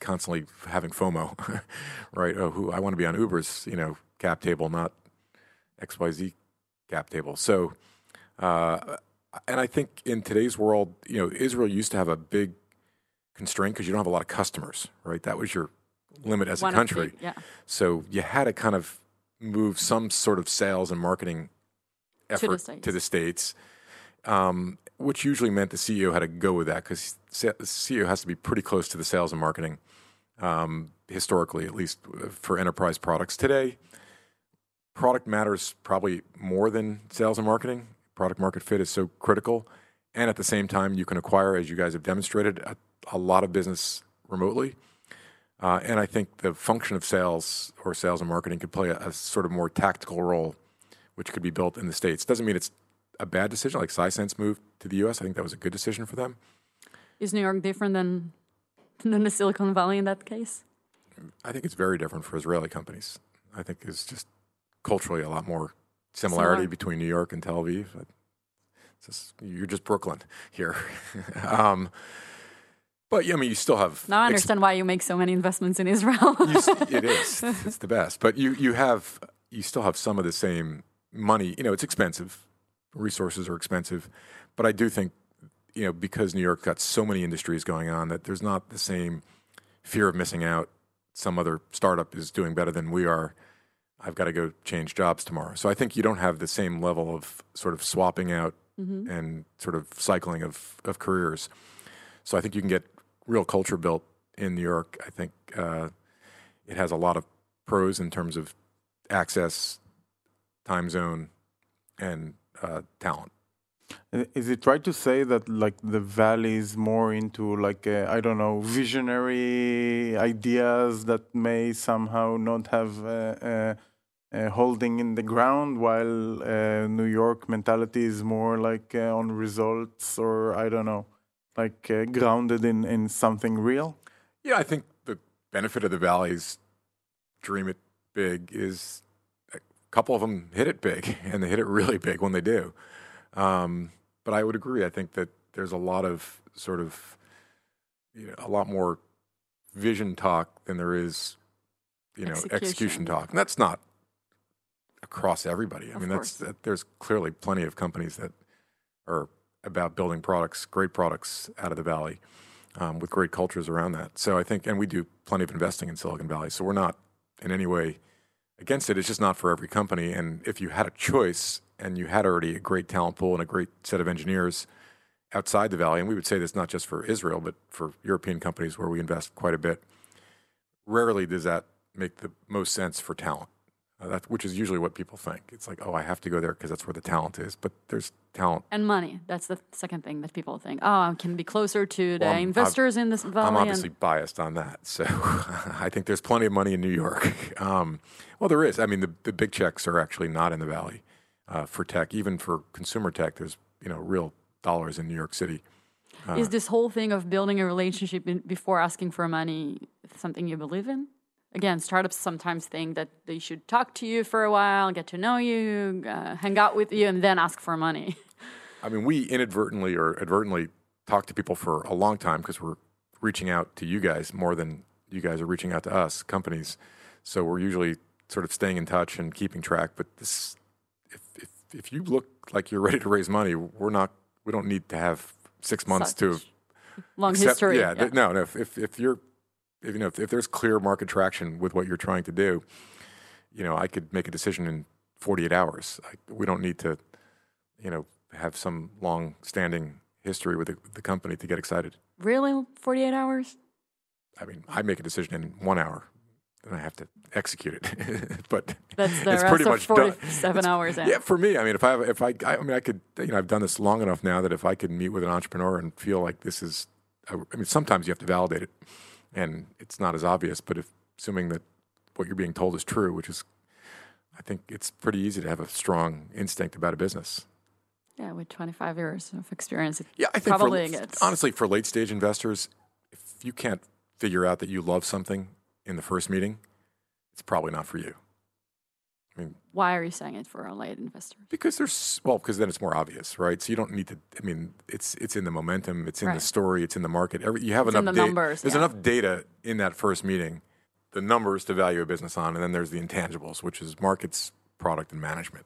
constantly having FOMO, (laughs) right? Oh, who I want to be on Uber's you know cap table, not XYZ cap table. So. Uh, and I think in today's world, you know, Israel used to have a big constraint because you don't have a lot of customers, right? That was your limit as One a the- country. yeah. So you had to kind of move some sort of sales and marketing the effort States. to the states, um, which usually meant the CEO had to go with that because the CEO has to be pretty close to the sales and marketing, um, historically, at least uh, for enterprise products. Today, product matters probably more than sales and marketing. Product market fit is so critical. And at the same time, you can acquire, as you guys have demonstrated, a, a lot of business remotely. Uh, and I think the function of sales or sales and marketing could play a, a sort of more tactical role, which could be built in the States. Doesn't mean it's a bad decision. Like Sisense moved to the US. I think that was a good decision for them. Is New York different than (laughs) than the Silicon Valley in that case? I think it's very different for Israeli companies. I think it's just culturally a lot more similarity Similar. between New York and Tel Aviv. It's just, you're just Brooklyn (laughs) here. (laughs) um, but yeah, I mean, you still have. Now I understand why you make so many investments in Israel. you, it is. It's the best. But you, you have you still have some of the same money. You know, it's expensive. Resources are expensive. But I do think, you know, because New York's got so many industries going on that there's not the same fear of missing out. Some other startup is doing better than we are. I've got to go change jobs tomorrow. So I think you don't have the same level of sort of swapping out and sort of cycling of, of careers. So I think you can get real culture built in New York. I think uh, it has a lot of pros in terms of access, time zone, and uh, talent. Is it right to say that like the valley is more into like uh, I don't know visionary ideas that may somehow not have uh, uh, uh, holding in the ground, while uh, New York mentality is more like uh, on results or I don't know, like uh, grounded in in something real. Yeah, I think the benefit of the Valley's dream it big is couple of them hit it big, (laughs) and they hit it really big when they do. Um, but I would agree. I think that there's a lot of sort of you know, a lot more vision talk than there is, you know, execution, Execution. talk. And that's not across everybody. I Of mean, that's course. that, there's clearly plenty of companies that are about building products, great products out of the valley, um, with great cultures around that. So I think, and we do plenty of investing in Silicon Valley. So we're not in any way against it. It's just not for every company. And if you had a choice and you had already a great talent pool and a great set of engineers outside the valley, and we would say this not just for Israel, but for European companies where we invest quite a bit, rarely does that make the most sense for talent. Uh, that, which is usually what people think. It's like, oh, I have to go there because that's where the talent is. But there's talent. and money. That's the second thing that people think. Oh, I can be closer to the Well, investors in this valley. I'm and- obviously biased on that. (laughs) So I think there's plenty of money in New York. (laughs) Um, well, there is. I mean, the, the big checks are actually not in the valley uh, for tech. Even for consumer tech, there's you know real dollars in New York City. Is this whole thing of building a relationship in, before asking for money something you believe in? Again, startups sometimes think that they should talk to you for a while, get to know you, uh, hang out with you, and then ask for money. I mean, we inadvertently or advertently talk to people for a long time because we're reaching out to you guys more than you guys are reaching out to us, companies. So we're usually sort of staying in touch and keeping track. But this, if if, if you look like you're (laughs) ready to raise money, we're not. We don't need to have six months to Such Long accept- history. Yeah, th- no, no. If, if if you're, if, you know, if, if there's clear market traction with what you're trying to do, you know, I could make a decision in 48 hours. Like, we don't need to, you know, have some long-standing history with the, the company to get excited. Really, 48 hours? I mean, I make a decision in one hour, and I have to execute it. (laughs) but That's the it's pretty much done. 47 hours in. Yeah, for me, I mean, if I have, if I, I mean, I could, you know, I've done this long enough now that if I could meet with an entrepreneur and feel like this is, I mean, sometimes you have to validate it, and it's not as obvious. But if assuming that what you're being told is true, which is, I think it's pretty easy to have a strong instinct about a business. Yeah, with 25 years of experience, it Yeah, I think probably for, gets. honestly for late stage investors, if you can't figure out that you love something in the first meeting, it's probably not for you. I mean, Why are you saying it for a late investor? because there's well, because then it's more obvious, right? So you don't need to. I mean, it's it's in the momentum, it's in the story, it's in the market. Every, you have It's in enough the da- numbers, There's yeah. enough data in that first meeting, the numbers to value a business on, and then there's the intangibles, which is markets, product, and management.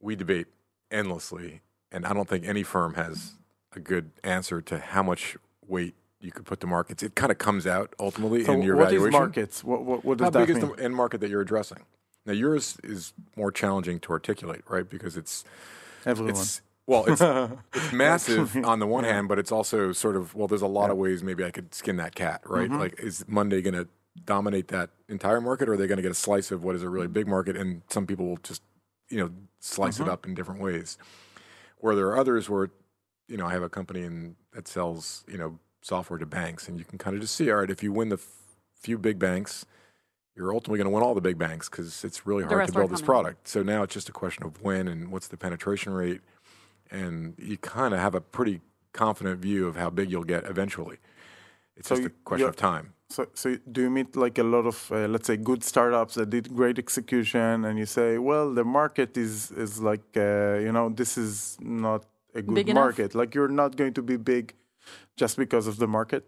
We debate endlessly, and I don't think any firm has a good answer to how much weight you could put to markets. It kind of comes out ultimately So in your what is valuation. markets? What what, what does How that big mean? is the end market that you're addressing? Now yours is more challenging to articulate, right? Because it's Everyone. it's well, it's it's (laughs) massive on the one hand, but it's also sort of well, there's a lot of ways maybe I could skin that cat, right? Mm-hmm. Like, is Monday going to dominate that entire market, or are they going to get a slice of what is a really big market? And some people will just you know slice Mm-hmm. it up in different ways. Where there are others where you know I have a company in, that sells you know software to banks, and you can kind of just see, all right, if you win the f- few big banks. You're ultimately going to win all the big banks because it's really hard to build this product. So now it's just a question of when and what's the penetration rate and you kind of have a pretty confident view of how big you'll get eventually. It's So just a question of time. So, so do you meet like a lot of, uh, let's say, good startups that did great execution, and you say, well, the market is is like, uh, you know, this is not a good Big enough? market. Like you're not going to be big just because of the market.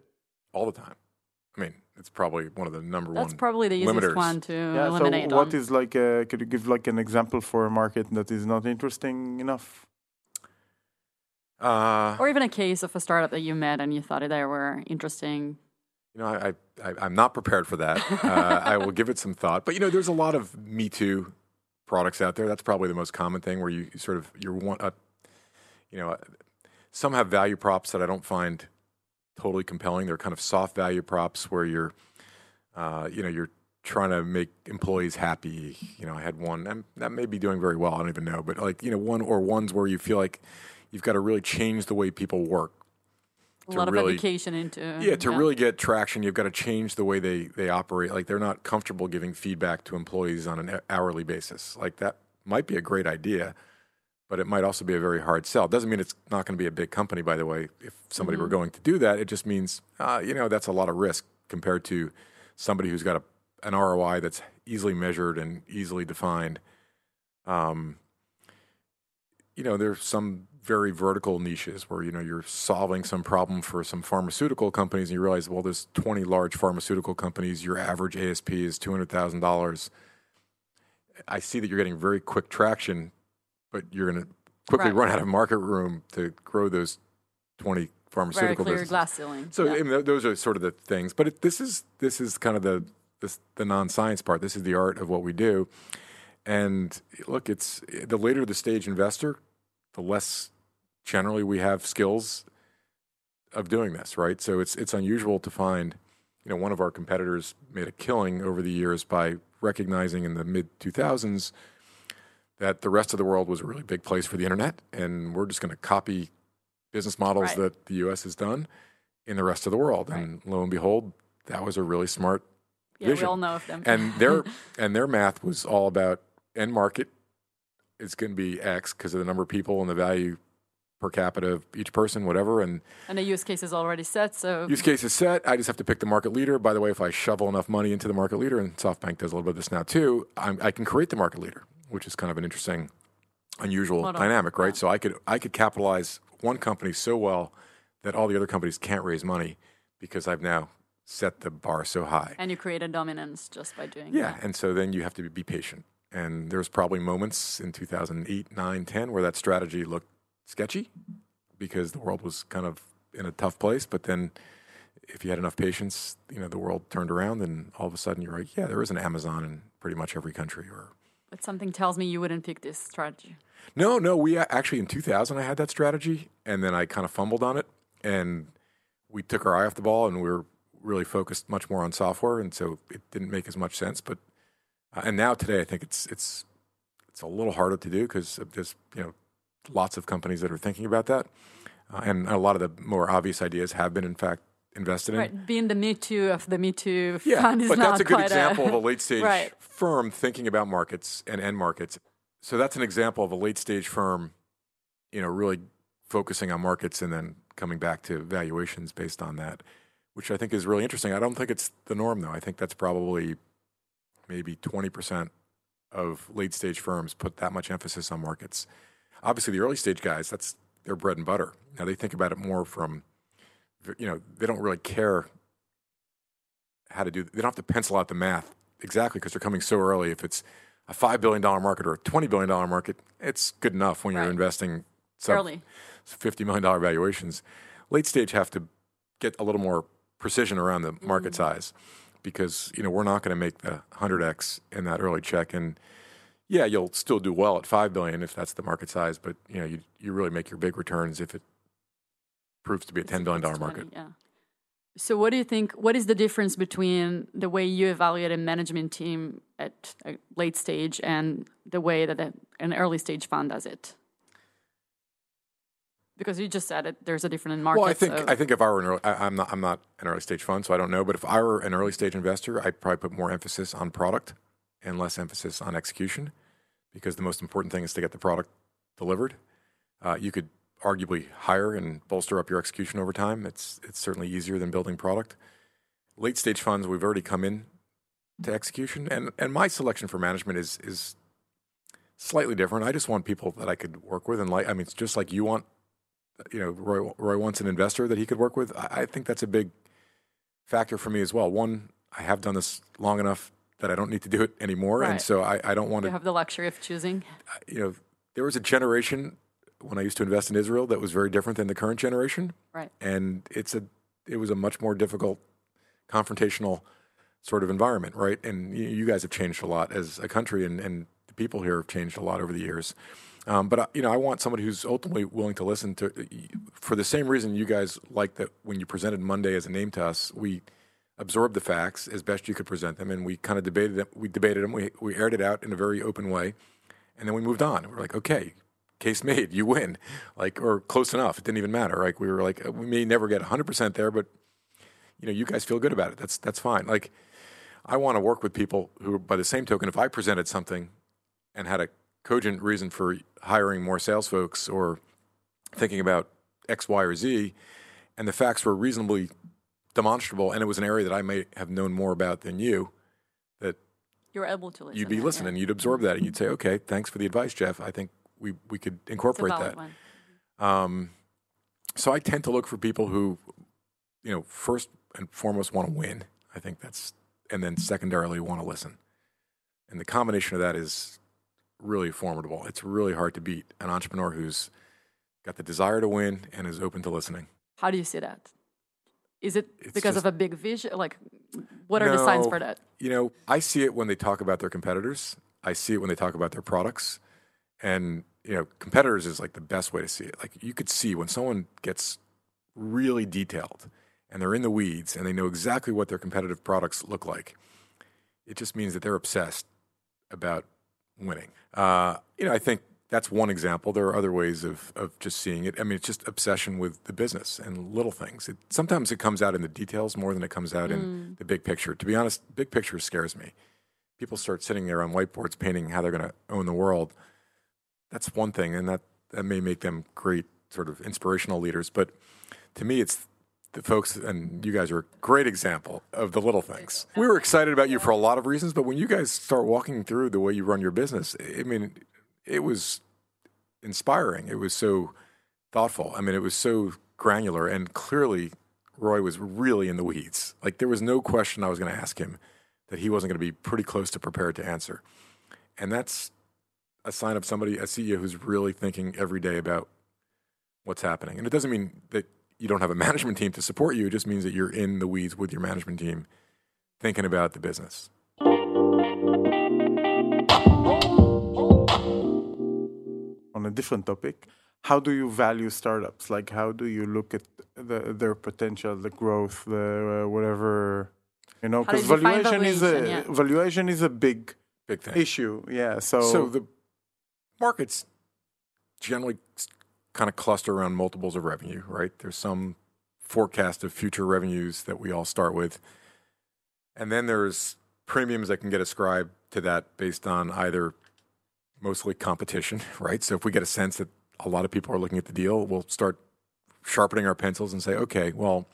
all the time. I mean, it's probably one of the number That's one. That's probably the easiest limiters. one to Yeah. eliminate. So, what on. is like? Uh, could you give like an example for a market that is not interesting enough? Uh, or even a case of a startup that you met and you thought they were interesting. you know, I, I, I'm not prepared for that. (laughs) Uh, I will give it some thought. But you know, there's a lot of Me Too products out there. That's probably the most common thing where you sort of you're one. Uh, you know, uh, some have value props that I don't find totally compelling. They're kind of soft value props where you're, uh, you know, you're trying to make employees happy. You know, I had one and that may be doing very well. I don't even know, but like you know, one or ones where you feel like you've got to really change the way people work. A lot really- of education into Yeah, to really get traction, you've got to change the way they, they operate. Like they're not comfortable giving feedback to employees on an hourly basis. Like that might be a great idea, but it might also be a very hard sell. Doesn't mean it's not going to be a big company, by the way. If somebody were going to do that, it just means, uh, you know, that's a lot of risk compared to somebody who's got a, an ROI that's easily measured and easily defined. Um, you know, there's some very vertical niches where, you know, you're solving some problem for some pharmaceutical companies and you realize, well, there's 20 large pharmaceutical companies. Your average ASP is $200,000. I see that you're getting very quick traction, but you're going to quickly Right. run out of market room to grow those 20 pharmaceutical very clear businesses. glass ceiling. So Yeah. I mean, those are sort of the things. But it, this is this is kind of the this, the non science part. This is the art of what we do. And look, it's the later the stage investor, the less generally we have skills of doing this, right? So it's it's unusual to find. You know, one of our competitors made a killing over the years by recognizing in the mid 2000s that the rest of the world was a really big place for the internet, and we're just going to copy business models Right. that the U.S. has done in the rest of the world. And lo and behold, that was a really smart yeah, we vision. all know of them. and their (laughs) and their math was all about end market It's going to be X because of the number of people and the value per capita of each person, whatever. And and the use case is already set. So use case is set. I just have to pick the market leader. By the way, if I shovel enough money into the market leader, and SoftBank does a little bit of this now too, I'm, I can create the market leader, which is kind of an interesting, unusual dynamic, right? Yeah. So I could I could capitalize one company so well that all the other companies can't raise money because I've now set the bar so high. and you create a dominance just by doing Yeah, that. and so then you have to be patient. And there's probably moments in 2008, 9, 10 where that strategy looked sketchy because the world was kind of in a tough place. But then if you had enough patience, you know, the world turned around and all of a sudden you're like, yeah, there is an Amazon in pretty much every country or But something tells me you wouldn't pick this strategy. No, no. We actually in 2000 I had that strategy, and then I kind of fumbled on it, and we took our eye off the ball, and we were really focused much more on software, and so it didn't make as much sense. But uh, and now today, I think it's it's it's a little harder to do because there's you know lots of companies that are thinking about that, uh, and a lot of the more obvious ideas have been in fact invested in. Right, being the Me Too of the Me Too yeah, fund is but not that's a good example of a late (laughs) stage Right. firm thinking about markets and end markets. So that's an example of a late stage firm, you know, really focusing on markets and then coming back to valuations based on that, which I think is really interesting. I don't think it's the norm though. I think that's probably maybe 20% of late stage firms put that much emphasis on markets. Obviously the early stage guys, that's their bread and butter. Now they think about it more from you know, they don't really care how to do. They don't have to pencil out the math exactly because they're coming so early. If it's a five billion dollar market or a twenty billion dollar market, it's good enough when Right. you're investing sub early. fifty million dollar valuations. Late stage have to get a little more precision around the market Mm. size because you know we're not going to make the hundred x in that early check and. Yeah, you'll still do well at five billion if that's the market size, but you know you you really make your big returns if it proves to be a ten billion dollar market. yeah. So, what do you think? What is the difference between the way you evaluate a management team at a late stage and the way that an early stage fund does it? Because you just said it, there's a different in markets. Well, I think so- I think if I were an early, I, I'm not I'm not an early stage fund, so I don't know. But if I were an early stage investor, I'd probably put more emphasis on product and less emphasis on execution, because the most important thing is to get the product delivered. Uh, you could arguably hire and bolster up your execution over time. It's it's certainly easier than building product. Late stage funds, we've already come in to execution, and and my selection for management is is slightly different. I just want people that I could work with, and like I mean, it's just like you want you know, Roy, Roy wants an investor that he could work with. I, I think that's a big factor for me as well. One, I have done this long enough that I don't need to do it anymore, Right. and so I, I don't want you to. have the luxury of choosing. You know, there was a generation when I used to invest in Israel that was very different than the current generation, Right. and it's a it was a much more difficult, confrontational sort of environment, right? And you, guys have changed a lot as a country, and, and the people here have changed a lot over the years. Um, but I- you know, I want somebody who's ultimately willing to listen to, for the same reason you guys like that when you presented Monday as a name to us, we absorbed the facts as best you could present them, and we kind of debated them. We debated them. We we aired it out in a very open way, and then we moved on. We're like, okay, case made, you win, like or close enough. It didn't even matter. Like we were like, we may never get 100 percent there, but you know, you guys feel good about it. That's that's fine. Like I want to work with people who, by the same token, if I presented something and had a cogent reason for hiring more sales folks or thinking about X, Y, or Z, and the facts were reasonably demonstrable, and it was an area that I may have known more about than you, that You're able to listen. you'd be listening, Yeah. you'd absorb that, and you'd say, "Okay, thanks for the advice, Jeff. I think we we could incorporate that." Um, so I tend to look for people who, you know, first and foremost want to win. I think that's, and then secondarily want to listen. And the combination of that is really formidable. It's really hard to beat an entrepreneur who's got the desire to win and is open to listening. How do you see that? Is it It's because just- of a big vision? Like, what are the signs for that? You know, I see it when they talk about their competitors. I see it when they talk about their products. And, you know, competitors is like the best way to see it. Like you could see when someone gets really detailed and they're in the weeds and they know exactly what their competitive products look like, it just means that they're obsessed about winning. Uh, you know, I think that's one example. There are other ways of, of just seeing it. I mean, it's just obsession with the business and little things. It, sometimes it comes out in the details more than it comes out in the big picture. To be honest, big picture scares me. People start sitting there on whiteboards painting how they're going to own the world. That's one thing, and that, that may make them great sort of inspirational leaders. But to me, it's the folks, and you guys are a great example of the little things. We were excited about you for a lot of reasons, but when you guys start walking through the way you run your business, I mean, it was inspiring. It was so thoughtful. I mean, it was so granular, and clearly, Roy was really in the weeds. Like, there was no question I was going to ask him that he wasn't going to be pretty close to prepared to answer. And that's a sign of somebody, a CEO who's really thinking every day about what's happening. And it doesn't mean that you don't have a (laughs) management team to support you. It just means that you're in the weeds with your management team thinking about the business. on a different topic. How do you value startups? Like, how do you look at the, their potential, the growth, the uh, whatever, you know? Because you define valuation is a valuation? Yeah. valuation is a big Big thing. issue. Yeah. So, So the markets generally kind of cluster around multiples of revenue, right? There's some forecast of future revenues that we all start with. And then there's premiums that can get ascribed to that based on either mostly competition, (laughs) right? So if we get a sense that a lot of people are looking at the deal, we'll start sharpening our pencils and say, okay, well,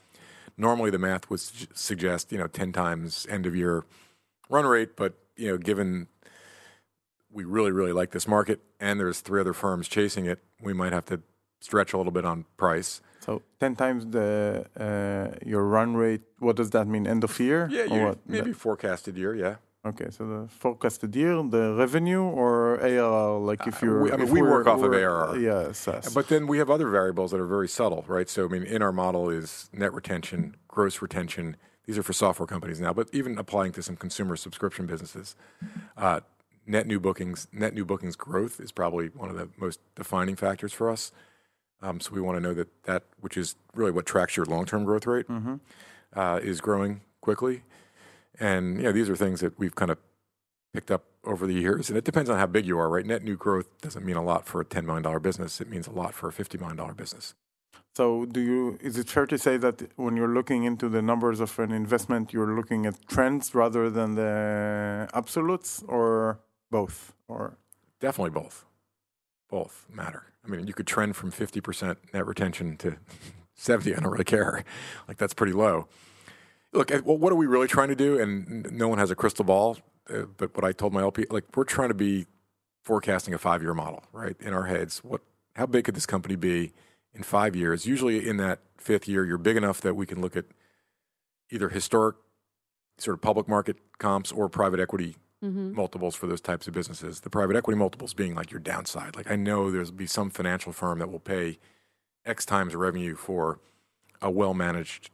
normally the math would suggest, you know, 10 times end of year run rate, but, you know, given we really, really like this market and there's three other firms chasing it, we might have to stretch a little bit on price. so ten times the uh, your run rate. What does that mean? End of year? Yeah, or you, what? maybe forecasted year, yeah. Okay, so the forecasted year, the revenue or ARR, like if Uh, you're. we- I mean, we work off of ARR. Yeah, SaaS. But then we have other variables that are very subtle, right? So, I mean, in our model is net retention, gross retention. These are for software companies now, but even applying to some consumer subscription businesses. Uh, net new bookings, net new bookings growth is probably one of the most defining factors for us. Um, so we want to know that that, which is really what tracks your long-term growth rate, uh, is growing quickly. And you know, these are things that we've kind of picked up over the years, and it depends on how big you are, right? Net new growth doesn't mean a lot for a ten million dollar business; it means a lot for a fifty million dollar business. So, do you? Is it fair to say that when you're looking into the numbers of an investment, you're looking at trends rather than the absolutes, or both? Or Definitely both. Both matter. I mean, you could trend from fifty percent net retention to (laughs) seventy. I don't really care. Like that's pretty low. Look, eh, well, what are we really trying to do? And no one has a crystal ball. Uh, but what I told my LP, like we're trying to be forecasting a five-year model, right? In our heads, what, how big could this company be in five years? Usually, in that fifth year, you're big enough that we can look at either historic, sort of public market comps or private equity multiples for those types of businesses. The private equity multiples being like your downside. Like I know there'll be some financial firm that will pay X times revenue for a well-managed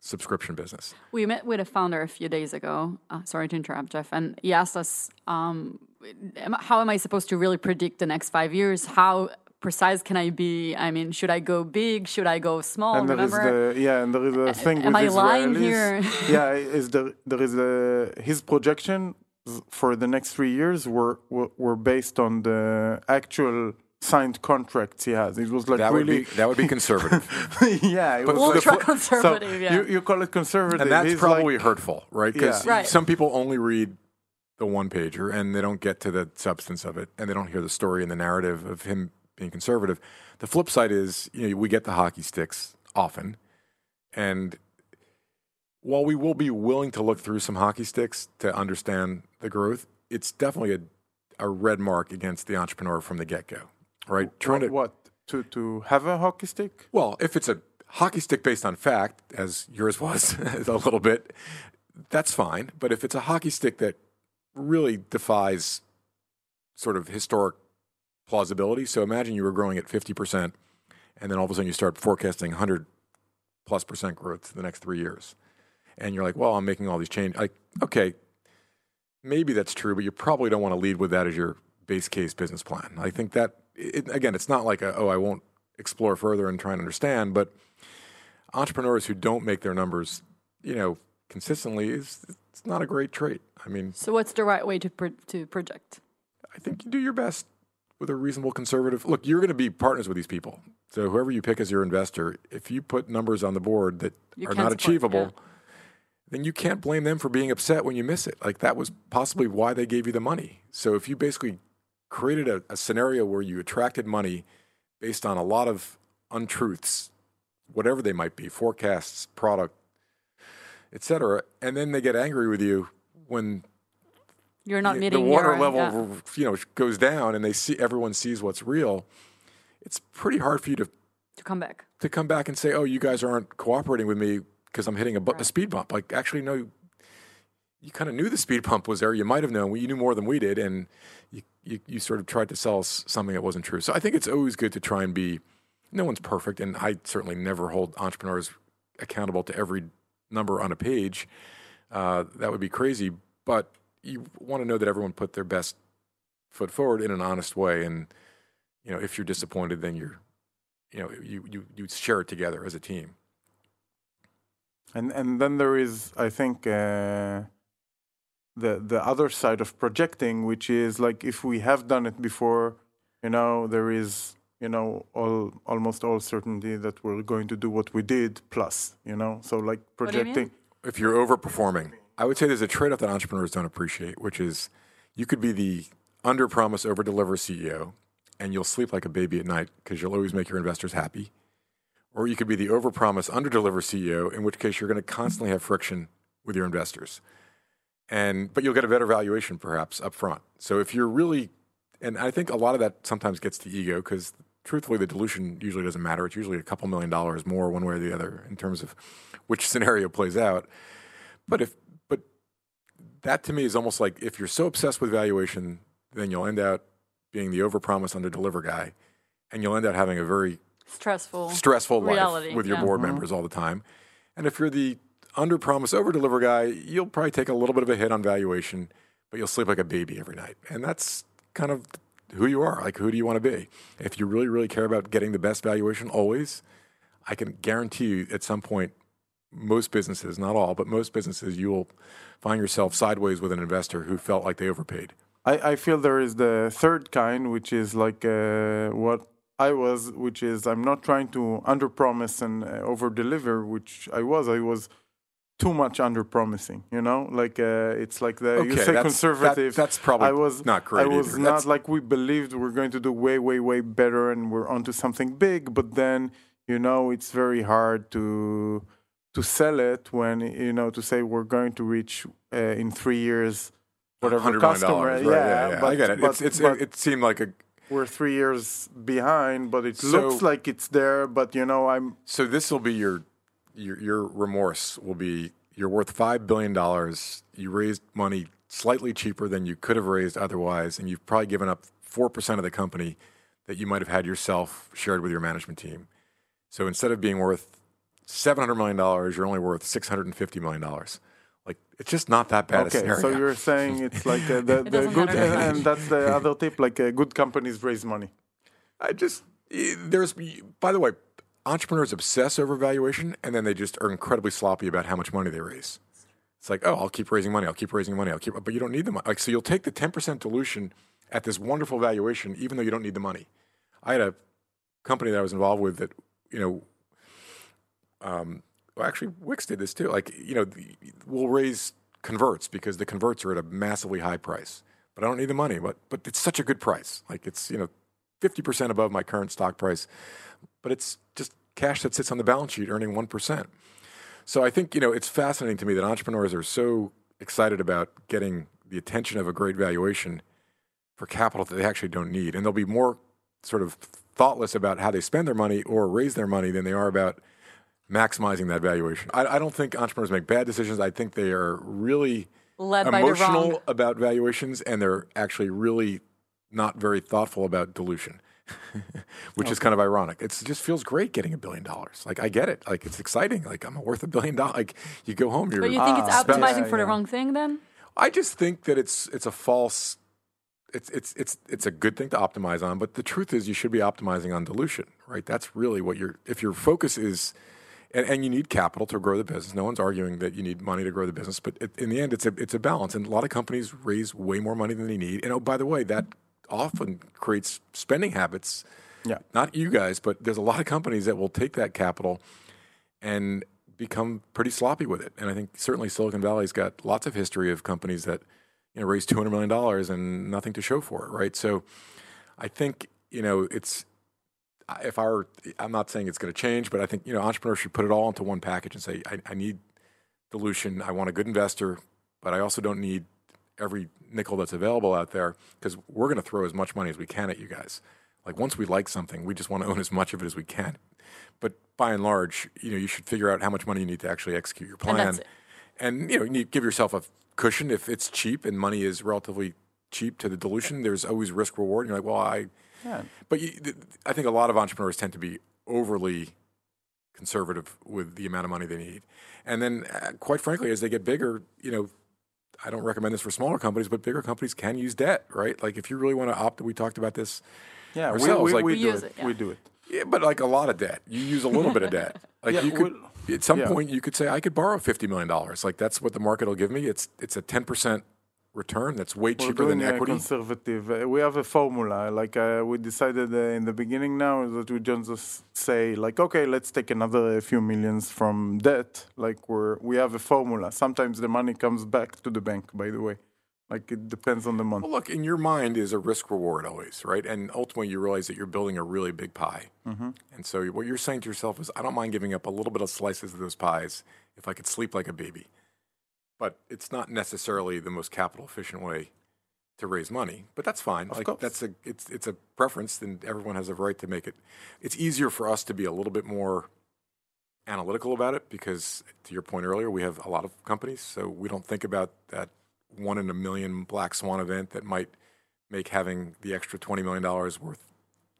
subscription business. We met with a founder a few days ago. Uh, sorry to interrupt, Jeff. And he asked us, um, how am I supposed to really predict the next five years? How precise can I be? I mean, should I go big? Should I go small? and there is Remember? the yeah, and there is a thing am with I lying here? (laughs) yeah, is there there is a his projection for the next three years were were, were based on the actual signed contracts he has. It was like That would really be that would be conservative. (laughs) yeah, it was Ultra the fl- conservative, So yeah. you, you call it conservative, and that's He's probably like, hurtful, right? Because Yeah. Right. some people only read the one pager and they don't get to the substance of it, and they don't hear the story and the narrative of him being conservative. The flip side is, you know, we get the hockey sticks often, and while we will be willing to look through some hockey sticks to understand the growth, it's definitely a, a red mark against the entrepreneur from the get go, right? Trying to what to to have a hockey stick. well, if it's a hockey stick based on fact, as yours was (laughs) a little bit, that's fine. But if it's a hockey stick that really defies sort of historic plausibility, so imagine you were growing at 50%, and then all of a sudden you start forecasting 100 plus percent growth for the next three years. And you're like, well, I'm making all these changes. Like, okay, maybe that's true, but you probably don't want to lead with that as your base case business plan. I think that, it, again, it's not like, a, oh, I won't explore further and try and understand, but entrepreneurs who don't make their numbers, you know, consistently is it's not a great trait. I mean, So, what's the right way to pro- to project? I think you do your best with a reasonable conservative. Look, you're going to be partners with these people. So whoever you pick as your investor, if you put numbers on the board that You are not support, achievable, yeah. Then you can't blame them for being upset when you miss it. Like that was possibly why they gave you the money. So if you basically created a, a scenario where you attracted money based on a lot of untruths, whatever they might be, forecasts, product, et cetera, and then they get angry with you when You're not the- meeting the water level yeah. you know goes down and they see everyone sees what's real it's pretty hard for you to to come back. to come back and say oh you guys aren't cooperating with me because i'm hitting a, bu- a speed bump. Like actually no you kind of knew the speed bump was there. You might have known you knew more than we did and you, you, you sort of tried to sell us something that wasn't true. So i think it's always good to try and be no one's perfect and i certainly never hold entrepreneurs accountable to every number on a page. Uh, that would be crazy but you want to know that everyone put their best foot forward in an honest way and you know, if you're disappointed, then you're, you know, you you you share it together as a team. And and then there is, I think, uh, the the other side of projecting, which is like if we have done it before, you know, there is you know all almost all certainty that we're going to do what we did plus, you know, so like What do you projecting. If you're overperforming, I would say there's a trade-off that entrepreneurs don't appreciate, which is you could be the under promise, over deliver CEO, and you'll sleep like a baby at night because you'll always make your investors happy. Or you could be the over promise, under deliver CEO, in which case you're going to constantly have friction with your investors. And but you'll get a better valuation perhaps up front. So if you're really and I think a lot of that sometimes gets to ego because truthfully the dilution usually doesn't matter. It's usually a couple million dollars more one way or the other in terms of which (laughs) scenario plays out. But if but that to me is almost like if you're so obsessed with valuation, then you'll end up being the overpromise under-deliver guy, and you'll end up having a very Stressful. stressful Reality, life with your yeah. board members all the time. And if you're the under-promise, over-deliver guy, you'll probably take a little bit of a hit on valuation, but you'll sleep like a baby every night, and that's kind of who you are. Like, who do you want to be? If you really, really care about getting the best valuation always, I can guarantee you at some point, most businesses, not all, but most businesses, you will find yourself sideways with an investor who felt like they overpaid. I, I feel there is the third kind, which is like uh, what I was, which is I'm not trying to underpromise and uh, overdeliver, which I was. I was too much underpromising. You know, like uh, it's like the you say that's- conservative. that- that's probably I was not great I was either. not That's- like we believed we're going to do way, way, way better, and we're onto something big. But then you know, it's very hard to to sell it when you know to say we're going to reach uh, in three years whatever customer. right? Yeah, yeah, but, I get it. But, it's, it's, but it seemed like a we're three years behind, but it So- looks like it's there. But you know, I'm So this will be your your your remorse will be you're worth five billion dollars. You raised money slightly cheaper than you could have raised otherwise, and you've probably given up four percent of the company that you might have had yourself shared with your management team. So instead of being worth seven hundred million dollars, you're only worth six hundred and fifty million dollars. Like it's just not that bad a okay. scenario. So you're saying (laughs) it's like uh, the, the doesn't good, matter and, (laughs) and that's the other tip. Like uh, good companies raise money. I just there's by the way, entrepreneurs obsess over valuation and then they just are incredibly sloppy about how much money they raise. It's like, oh, I'll keep raising money, I'll keep raising money, I'll keep but you don't need the money. Like so you'll take the 10% dilution at this wonderful valuation even though you don't need the money. I had a company that I was involved with that, you know, um, well, actually Wix did this too. Like, you know, the- we'll raise converts because the converts are at a massively high price. But I don't need the money. But but it's such a good price. Like it's, you know, 50% above my current stock price. But it's just cash that sits on the balance sheet earning 1%. So I think, you know, it's fascinating to me that entrepreneurs are so excited about getting the attention of a great valuation for capital that they actually don't need. And they'll be more sort of thoughtless about how they spend their money or raise their money than they are about maximizing that valuation. I, I don't think entrepreneurs make bad decisions. I think they are really Led by the emotional wrong. about valuations and they're actually really not very thoughtful about dilution. (laughs) Which is kind of ironic. It's, it just feels great getting a billion dollars. Like I get it. Like it's exciting. Like I'm worth a billion dollars. Like you go home, you're But you think it's Ah, spend- optimizing yeah, for the wrong thing then? I just think that it's it's a false. It's it's it's it's a good thing to optimize on, but the truth is you should be optimizing on dilution, right? That's really what your if your focus is, and, and you need capital to grow the business. No one's arguing that you need money to grow the business, but it, in the end, it's a it's a balance, and a lot of companies raise way more money than they need. And oh, by the way, that often creates spending habits. Yeah. Not you guys, but there's a lot of companies that will take that capital and become pretty sloppy with it. And I think certainly Silicon Valley's got lots of history of companies that you know raise two hundred million dollars and nothing to show for it, right? So I think you know it's if I were, I'm not saying it's going to change, but I think you know entrepreneurs should put it all into one package and say I, I need dilution. I want a good investor, but I also don't need every nickel that's available out there because we're going to throw as much money as we can at you guys. Like once we like something, we just want to own as much of it as we can. But by and large, you know, you should figure out how much money you need to actually execute your plan. And. And, you know, you need give yourself a cushion if it's cheap and money is relatively cheap to the dilution. There's always risk reward. And you're like, well, I. Yeah. But you, I think a lot of entrepreneurs tend to be overly conservative with the amount of money they need. And then, uh, quite frankly, as they get bigger, you know, I don't recommend this for smaller companies, but bigger companies can use debt, right? Like if you really want to opt, we talked about this Yeah, we, ourselves. we, like, we, We do use it. it, yeah. We do it. yeah, but like a lot of debt, you use a little bit of debt. (laughs) Like Yeah, you could, at some yeah. point, you could say, I could borrow fifty million dollars. Like that's what the market will give me. It's it's a ten percent return. That's way We're cheaper than uh, equity. conservative. Uh, we have a formula. Like uh, we decided uh, in the beginning now that we don't just say like, okay, let's take another few millions from debt. Like we're we have a formula. Sometimes the money comes back to the bank. By the way, like it depends on the month. Well, look, in your mind is a risk reward always, right? And ultimately, you realize that you're building a really big pie. Mm-hmm. And so, what you're saying to yourself is, I don't mind giving up a little bit of slices of those pies if I could sleep like a baby. But it's not necessarily the most capital efficient way to raise money. But that's fine. Of like course. that's a it's it's a preference, and everyone has a right to make it. It's easier for us to be a little bit more analytical about it because, to your point earlier, we have a lot of companies, so we don't think about that one in a million black swan event that might make having the extra twenty million dollars worth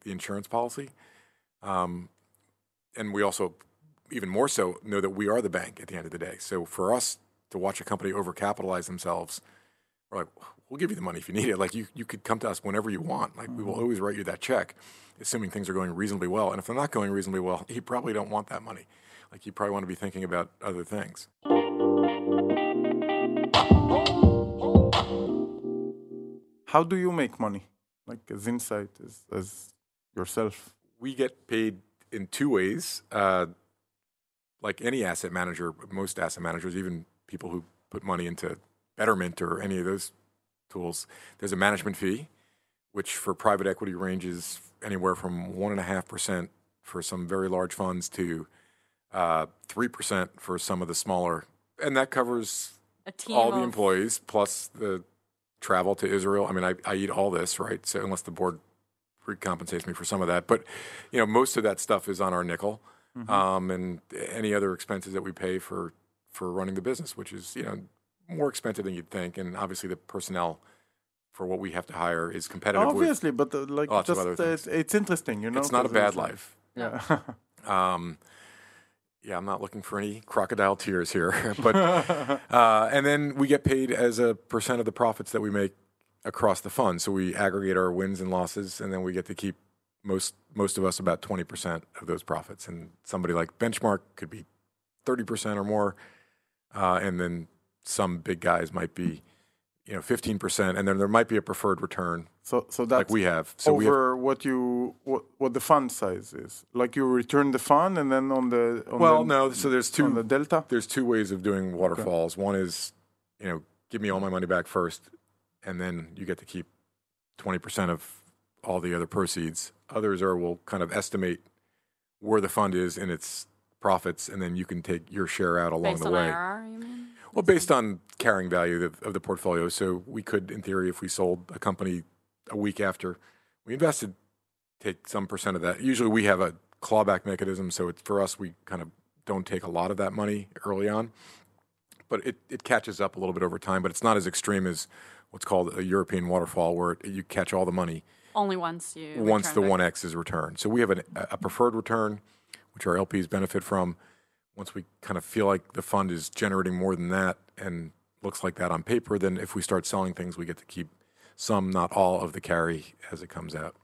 the insurance policy. Um, and we also, even more so, know that we are the bank at the end of the day. So for us to watch a company overcapitalize themselves, we're like, we'll give you the money if you need it. Like you, you could come to us whenever you want. Like we will always write you that check, assuming things are going reasonably well. And if they're not going reasonably well, you probably don't want that money. Like you probably want to be thinking about other things. How do you make money? Like as insight, as, as yourself. we get paid in two ways. Uh, like any asset manager, most asset managers, even people who put money into Betterment or any of those tools, there's a management fee, which for private equity ranges anywhere from one and a half percent for some very large funds to uh, three percent for some of the smaller, and that covers A team all the employees plus the travel to Israel. I mean, I, I eat all this, right? So unless the board recompensates me for some of that, but you know, most of that stuff is on our nickel, um, and any other expenses that we pay for for running the business, which is you know more expensive than you'd think, and obviously the personnel for what we have to hire is competitive. with- Obviously, but uh, like lots of just other uh, it's, it's interesting, you know. it's not a bad life. Yeah. (laughs) Um, yeah, I'm not looking for any crocodile tears here, (laughs) but (laughs) uh, and then we get paid as a percent of the profits that we make across the fund. So we aggregate our wins and losses, and then we get to keep most most of us about 20 percent of those profits. And somebody like Benchmark could be 30 percent or more, uh, and then some big guys might be, you know, 15 percent, and then there might be a preferred return so so that's like we have. So we have over what you what, what the fund size is. Like you return the fund and then on the on well, the, no. So there's on two the delta. there's two ways of doing waterfalls. One is, you know, give me all my money back first, and then you get to keep 20% of all the other proceeds. Others are will kind of estimate where the fund is in its profits, and then you can take your share out along based the way. IRR, you mean? Well, based on carrying value of, of the portfolio. So we could, in theory, if we sold a company a week after we invested, take some percent of that. Usually we have a clawback mechanism. So it's, for us, we kind of don't take a lot of that money early on. But it, it catches up a little bit over time, but it's not as extreme as what's called a European waterfall, where it, you catch all the money Only once you once the 1x is returned. So we have an, a preferred return, which our LPs benefit from. Once we kind of feel like the fund is generating more than that and looks like that on paper, then if we start selling things, we get to keep some, not all, of the carry as it comes out.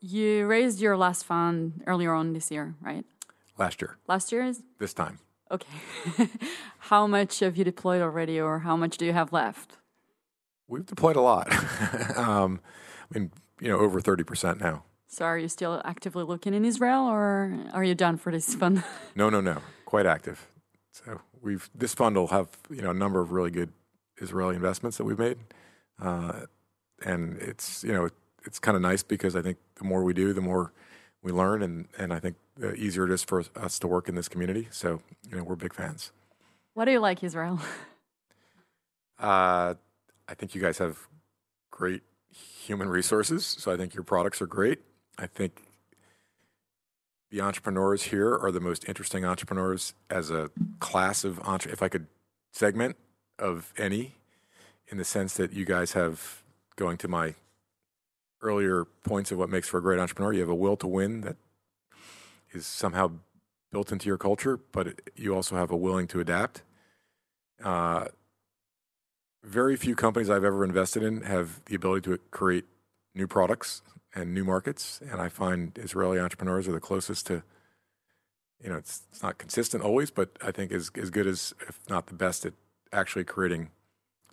You raised your last fund earlier on this year, right? Last year, Last year is this time, okay. (laughs) how much have you deployed already, or how much do you have left? we've deployed a lot. (laughs) um, I mean, you know, over 30% now. So, are you still actively looking in Israel, or are you done for this (laughs) fund? No, no, no. Quite active. So we've this fund will have you know a number of really good Israeli investments that we've made, uh, and it's you know it's kind of nice because I think the more we do, the more we learn, and and I think the easier it is for us to work in this community. So you know we're big fans. what do you like, Israel? (laughs) Uh, I think you guys have great human resources, so I think your products are great. I think the entrepreneurs here are the most interesting entrepreneurs as a class of entre- if I could segment of any, in the sense that you guys have going to my earlier points of what makes for a great entrepreneur. You have a will to win that is somehow built into your culture, but you also have a willing to adapt. Uh, very few companies I've ever invested in have the ability to create new products and new markets. And I find Israeli entrepreneurs are the closest to, you know, it's, it's not consistent always, but I think as, as good as, if not the best at actually creating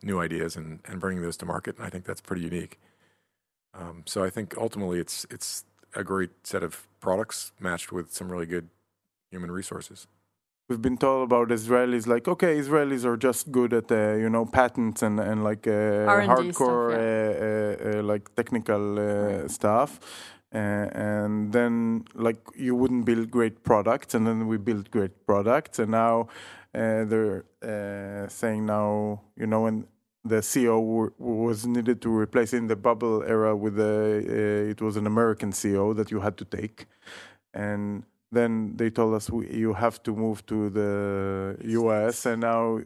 new ideas and, and bringing those to market. And I think that's pretty unique. Um, so I think ultimately it's, it's a great set of products matched with some really good human resources we've been told about Israelis like okay Israelis are just good at uh, you know patents and and like uh, hardcore stuff, yeah. uh, uh like technical uh, stuff. And then like you wouldn't build great products and then we build great products and now uh, they're saying now you know when the CEO was needed to replace in the bubble era with a it was an American CEO that you had to take. And then they told us we, you have to move to the US, and now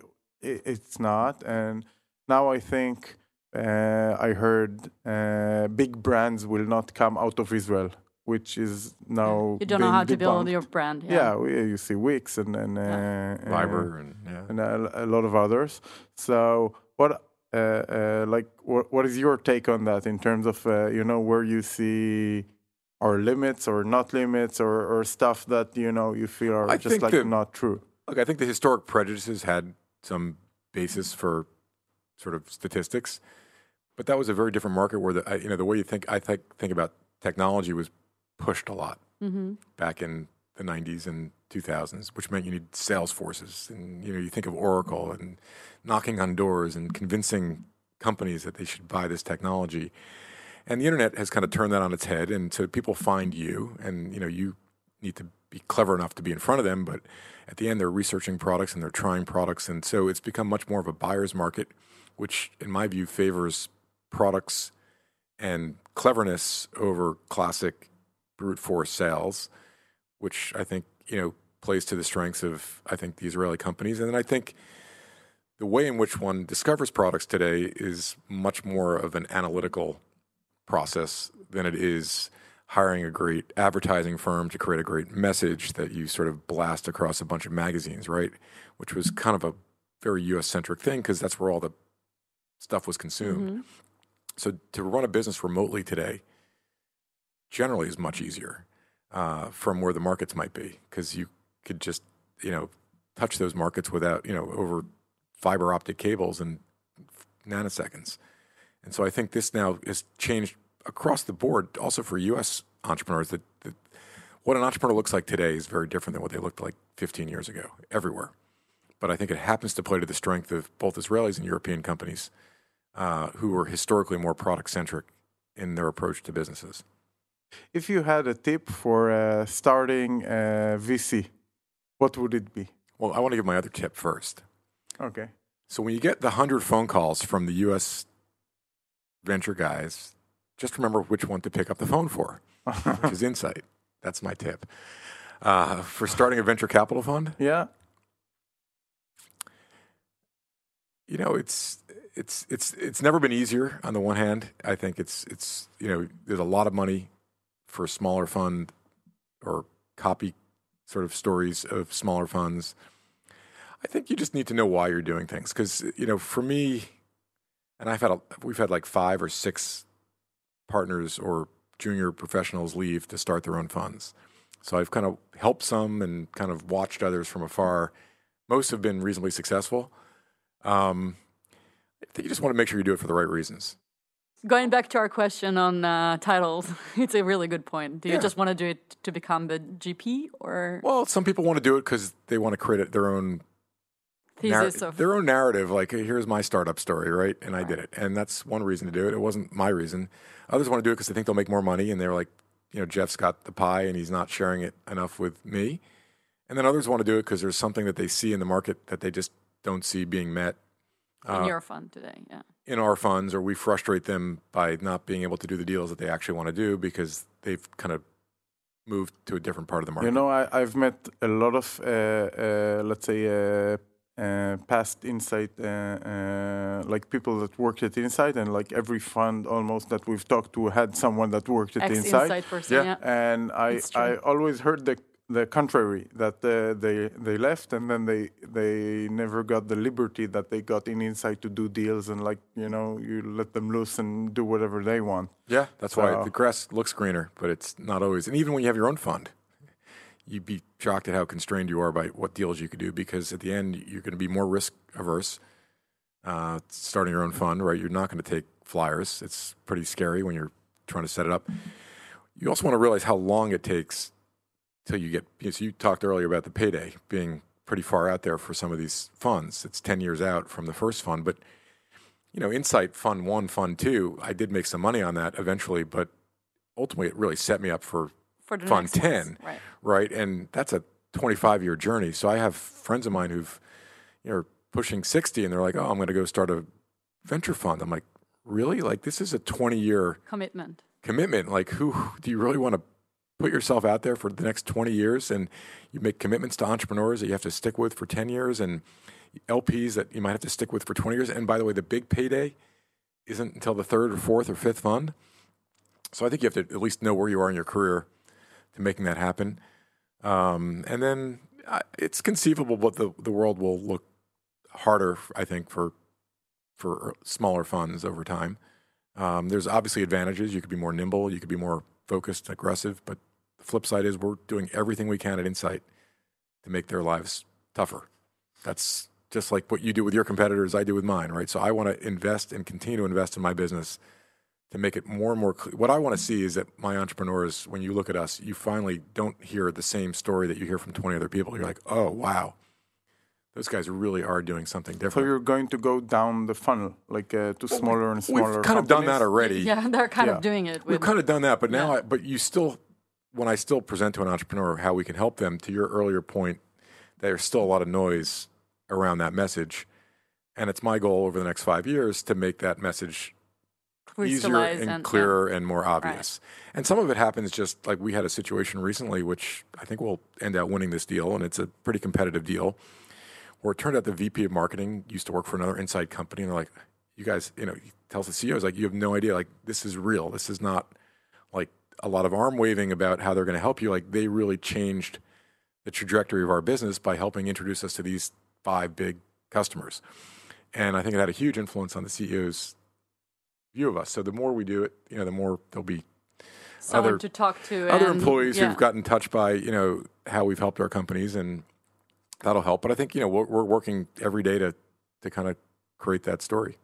it, it's not. And now I think uh, I heard uh, big brands will not come out of Israel, which is now you don't know how to build your brand. Yeah, yeah we, you see Wix and and yeah. uh, Viber and yeah. and a, a, lot of others. So what? Uh, uh, like what, what is your take on that in terms of uh, you know where you see or limits or not limits or, or stuff that you know you feel are I just like the, not true. Look i think the historic prejudices had some basis for sort of statistics but that was a very different market where the you know the way you think i think think about technology was pushed a lot mm-hmm. back in the 90s and 2000s which meant you need sales forces. And you know you think of oracle and knocking on doors and convincing companies that they should buy this technology and the internet has kind of turned that on its head, and so people find you, and you know you need to be clever enough to be in front of them, but at the end they're researching products and they're trying products, and so it's become much more of a buyer's market, which in my view favors products and cleverness over classic brute force sales, which I think you know plays to the strengths of I think the Israeli companies, and then I think the way in which one discovers products today is much more of an analytical process than it is hiring a great advertising firm to create a great message that you sort of blast across a bunch of magazines, right? Which was kind of a very US centric thing because that's where all the stuff was consumed. Mm-hmm. So to run a business remotely today generally is much easier uh, from where the markets might be because you could just, you know, touch those markets without, you know, over fiber optic cables in nanoseconds. And so I think this now has changed across the board, also for U.S. entrepreneurs. That, that what an entrepreneur looks like today is very different than what they looked like 15 years ago, everywhere. But I think it happens to play to the strength of both Israelis and European companies uh, who were historically more product centric in their approach to businesses. If you had a tip for uh, starting a VC, what would it be? Well, I want to give my other tip first. Okay. So when you get the 100 phone calls from the US venture guys, just remember which one to pick up the phone for, which is (laughs) Insight. That's my tip. Uh, for starting a venture capital fund? Yeah. You know, it's it's it's it's never been easier. On the one hand, I think it's it's you know there's a lot of money for a smaller fund or copy sort of stories of smaller funds. I think you just need to know why you're doing things because you know for me and I've had a, we've had like five or six partners or junior professionals leave to start their own funds. So I've kind of helped some and kind of watched others from afar. Most have been reasonably successful. Um, I think you just want to make sure you do it for the right reasons. Going back to our question on uh, titles, (laughs) it's a really good point. Do you yeah. just want to do it to become the GP, or? Well, some people want to do it because they want to create their own thesis of their own narrative. Like, here's my startup story, right? And I did it, and that's one reason to do it. It wasn't my reason. Others want to do it because they think they'll make more money, and they're like, you know, Jeff's got the pie, and he's not sharing it enough with me. And then others want to do it because there's something that they see in the market that they just don't see being met. In uh, your fund today, yeah. In our funds, or we frustrate them by not being able to do the deals that they actually want to do because they've kind of moved to a different part of the market. You know, I, have met a lot of, uh, uh, let's say, uh, past Insight, uh, uh, like people that worked at Insight, and like every fund almost that we've talked to had someone that worked at Insight. Person, yeah. yeah. and I I always heard the the contrary that uh, they they left and then they they never got the liberty that they got in Insight to do deals and like you know you let them loose and do whatever they want. Yeah, that's why the grass looks greener, but it's not always. And even when you have your own fund, you'd be shocked at how constrained you are by what deals you could do because at the end you're going to be more risk averse. Uh, starting your own fund, right? You're not going to take flyers. It's pretty scary when you're trying to set it up. You also want to realize how long it takes till you get. You know, so you talked earlier about the payday being pretty far out there for some of these funds. It's ten years out from the first fund, but you know, Insight Fund One, Fund Two, I did make some money on that eventually, but ultimately it really set me up for For the Fund next ones, 10, right? right? And that's a 25 year journey. So I have friends of mine who've, you know, are pushing 60 and they're like, oh, I'm going to go start a venture fund. I'm like, really? Like, this is a 20 year Commitment. commitment. Like, who do you really want to put yourself out there for the next 20 years? And you make commitments to entrepreneurs that you have to stick with for 10 years and LPs that you might have to stick with for 20 years. And by the way, the big payday isn't until the third or fourth or fifth fund. So I think you have to at least know where you are in your career to making that happen. Um, and then uh, it's conceivable, what the, the world will look harder, I think, for for smaller funds over time. Um, there's obviously advantages. You could be more nimble, you could be more focused, aggressive. But the flip side is we're doing everything we can at Insight to make their lives tougher. That's just like what you do with your competitors, I do with mine, right? So I want to invest and continue to invest in my business to make it more and more clear. What I want to see is that my entrepreneurs, when you look at us, you finally don't hear the same story that you hear from 20 other people. You're like, oh, wow, those guys really are doing something different. So you're going to go down the funnel, like uh, to smaller and smaller. We've smaller. kind of done that already. Yeah, they're kind Yeah. of doing it. We've kind of done that, but now, Yeah. I, but you still, when I still present to an entrepreneur how we can help them, to your earlier point, there's still a lot of noise around that message. And it's my goal over the next five years to make that message easier and, yeah. clearer and more obvious. And some of it happens just like we had a situation recently, which I think will end up winning this deal, and it's a pretty competitive deal, where it turned out the VP of marketing used to work for another Insight company, and they're like, "You guys, you know," he tells the CEO, "Is like you have no idea. Like this is real. This is not like a lot of arm waving about how they're going to help you. Like they really changed the trajectory of our business by helping introduce us to these five big customers." And I think it had a huge influence on the CEO's view of us. So the more we do it, you know, the more there'll be Someone other- to talk to. other and- employees yeah. who've gotten touched by, you know, how we've helped our companies, and that'll help. But I think you know we're, we're working every day to to kind of create that story.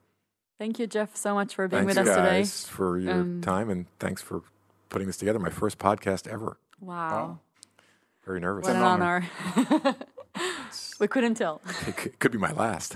Thank you, Jeff, so much for being Thanks, with us today. guys, for your Um, time, and thanks for putting this together. My first podcast ever. Wow, Very nervous. what an an honor. (laughs) we couldn't tell. (laughs) It could- could be my last.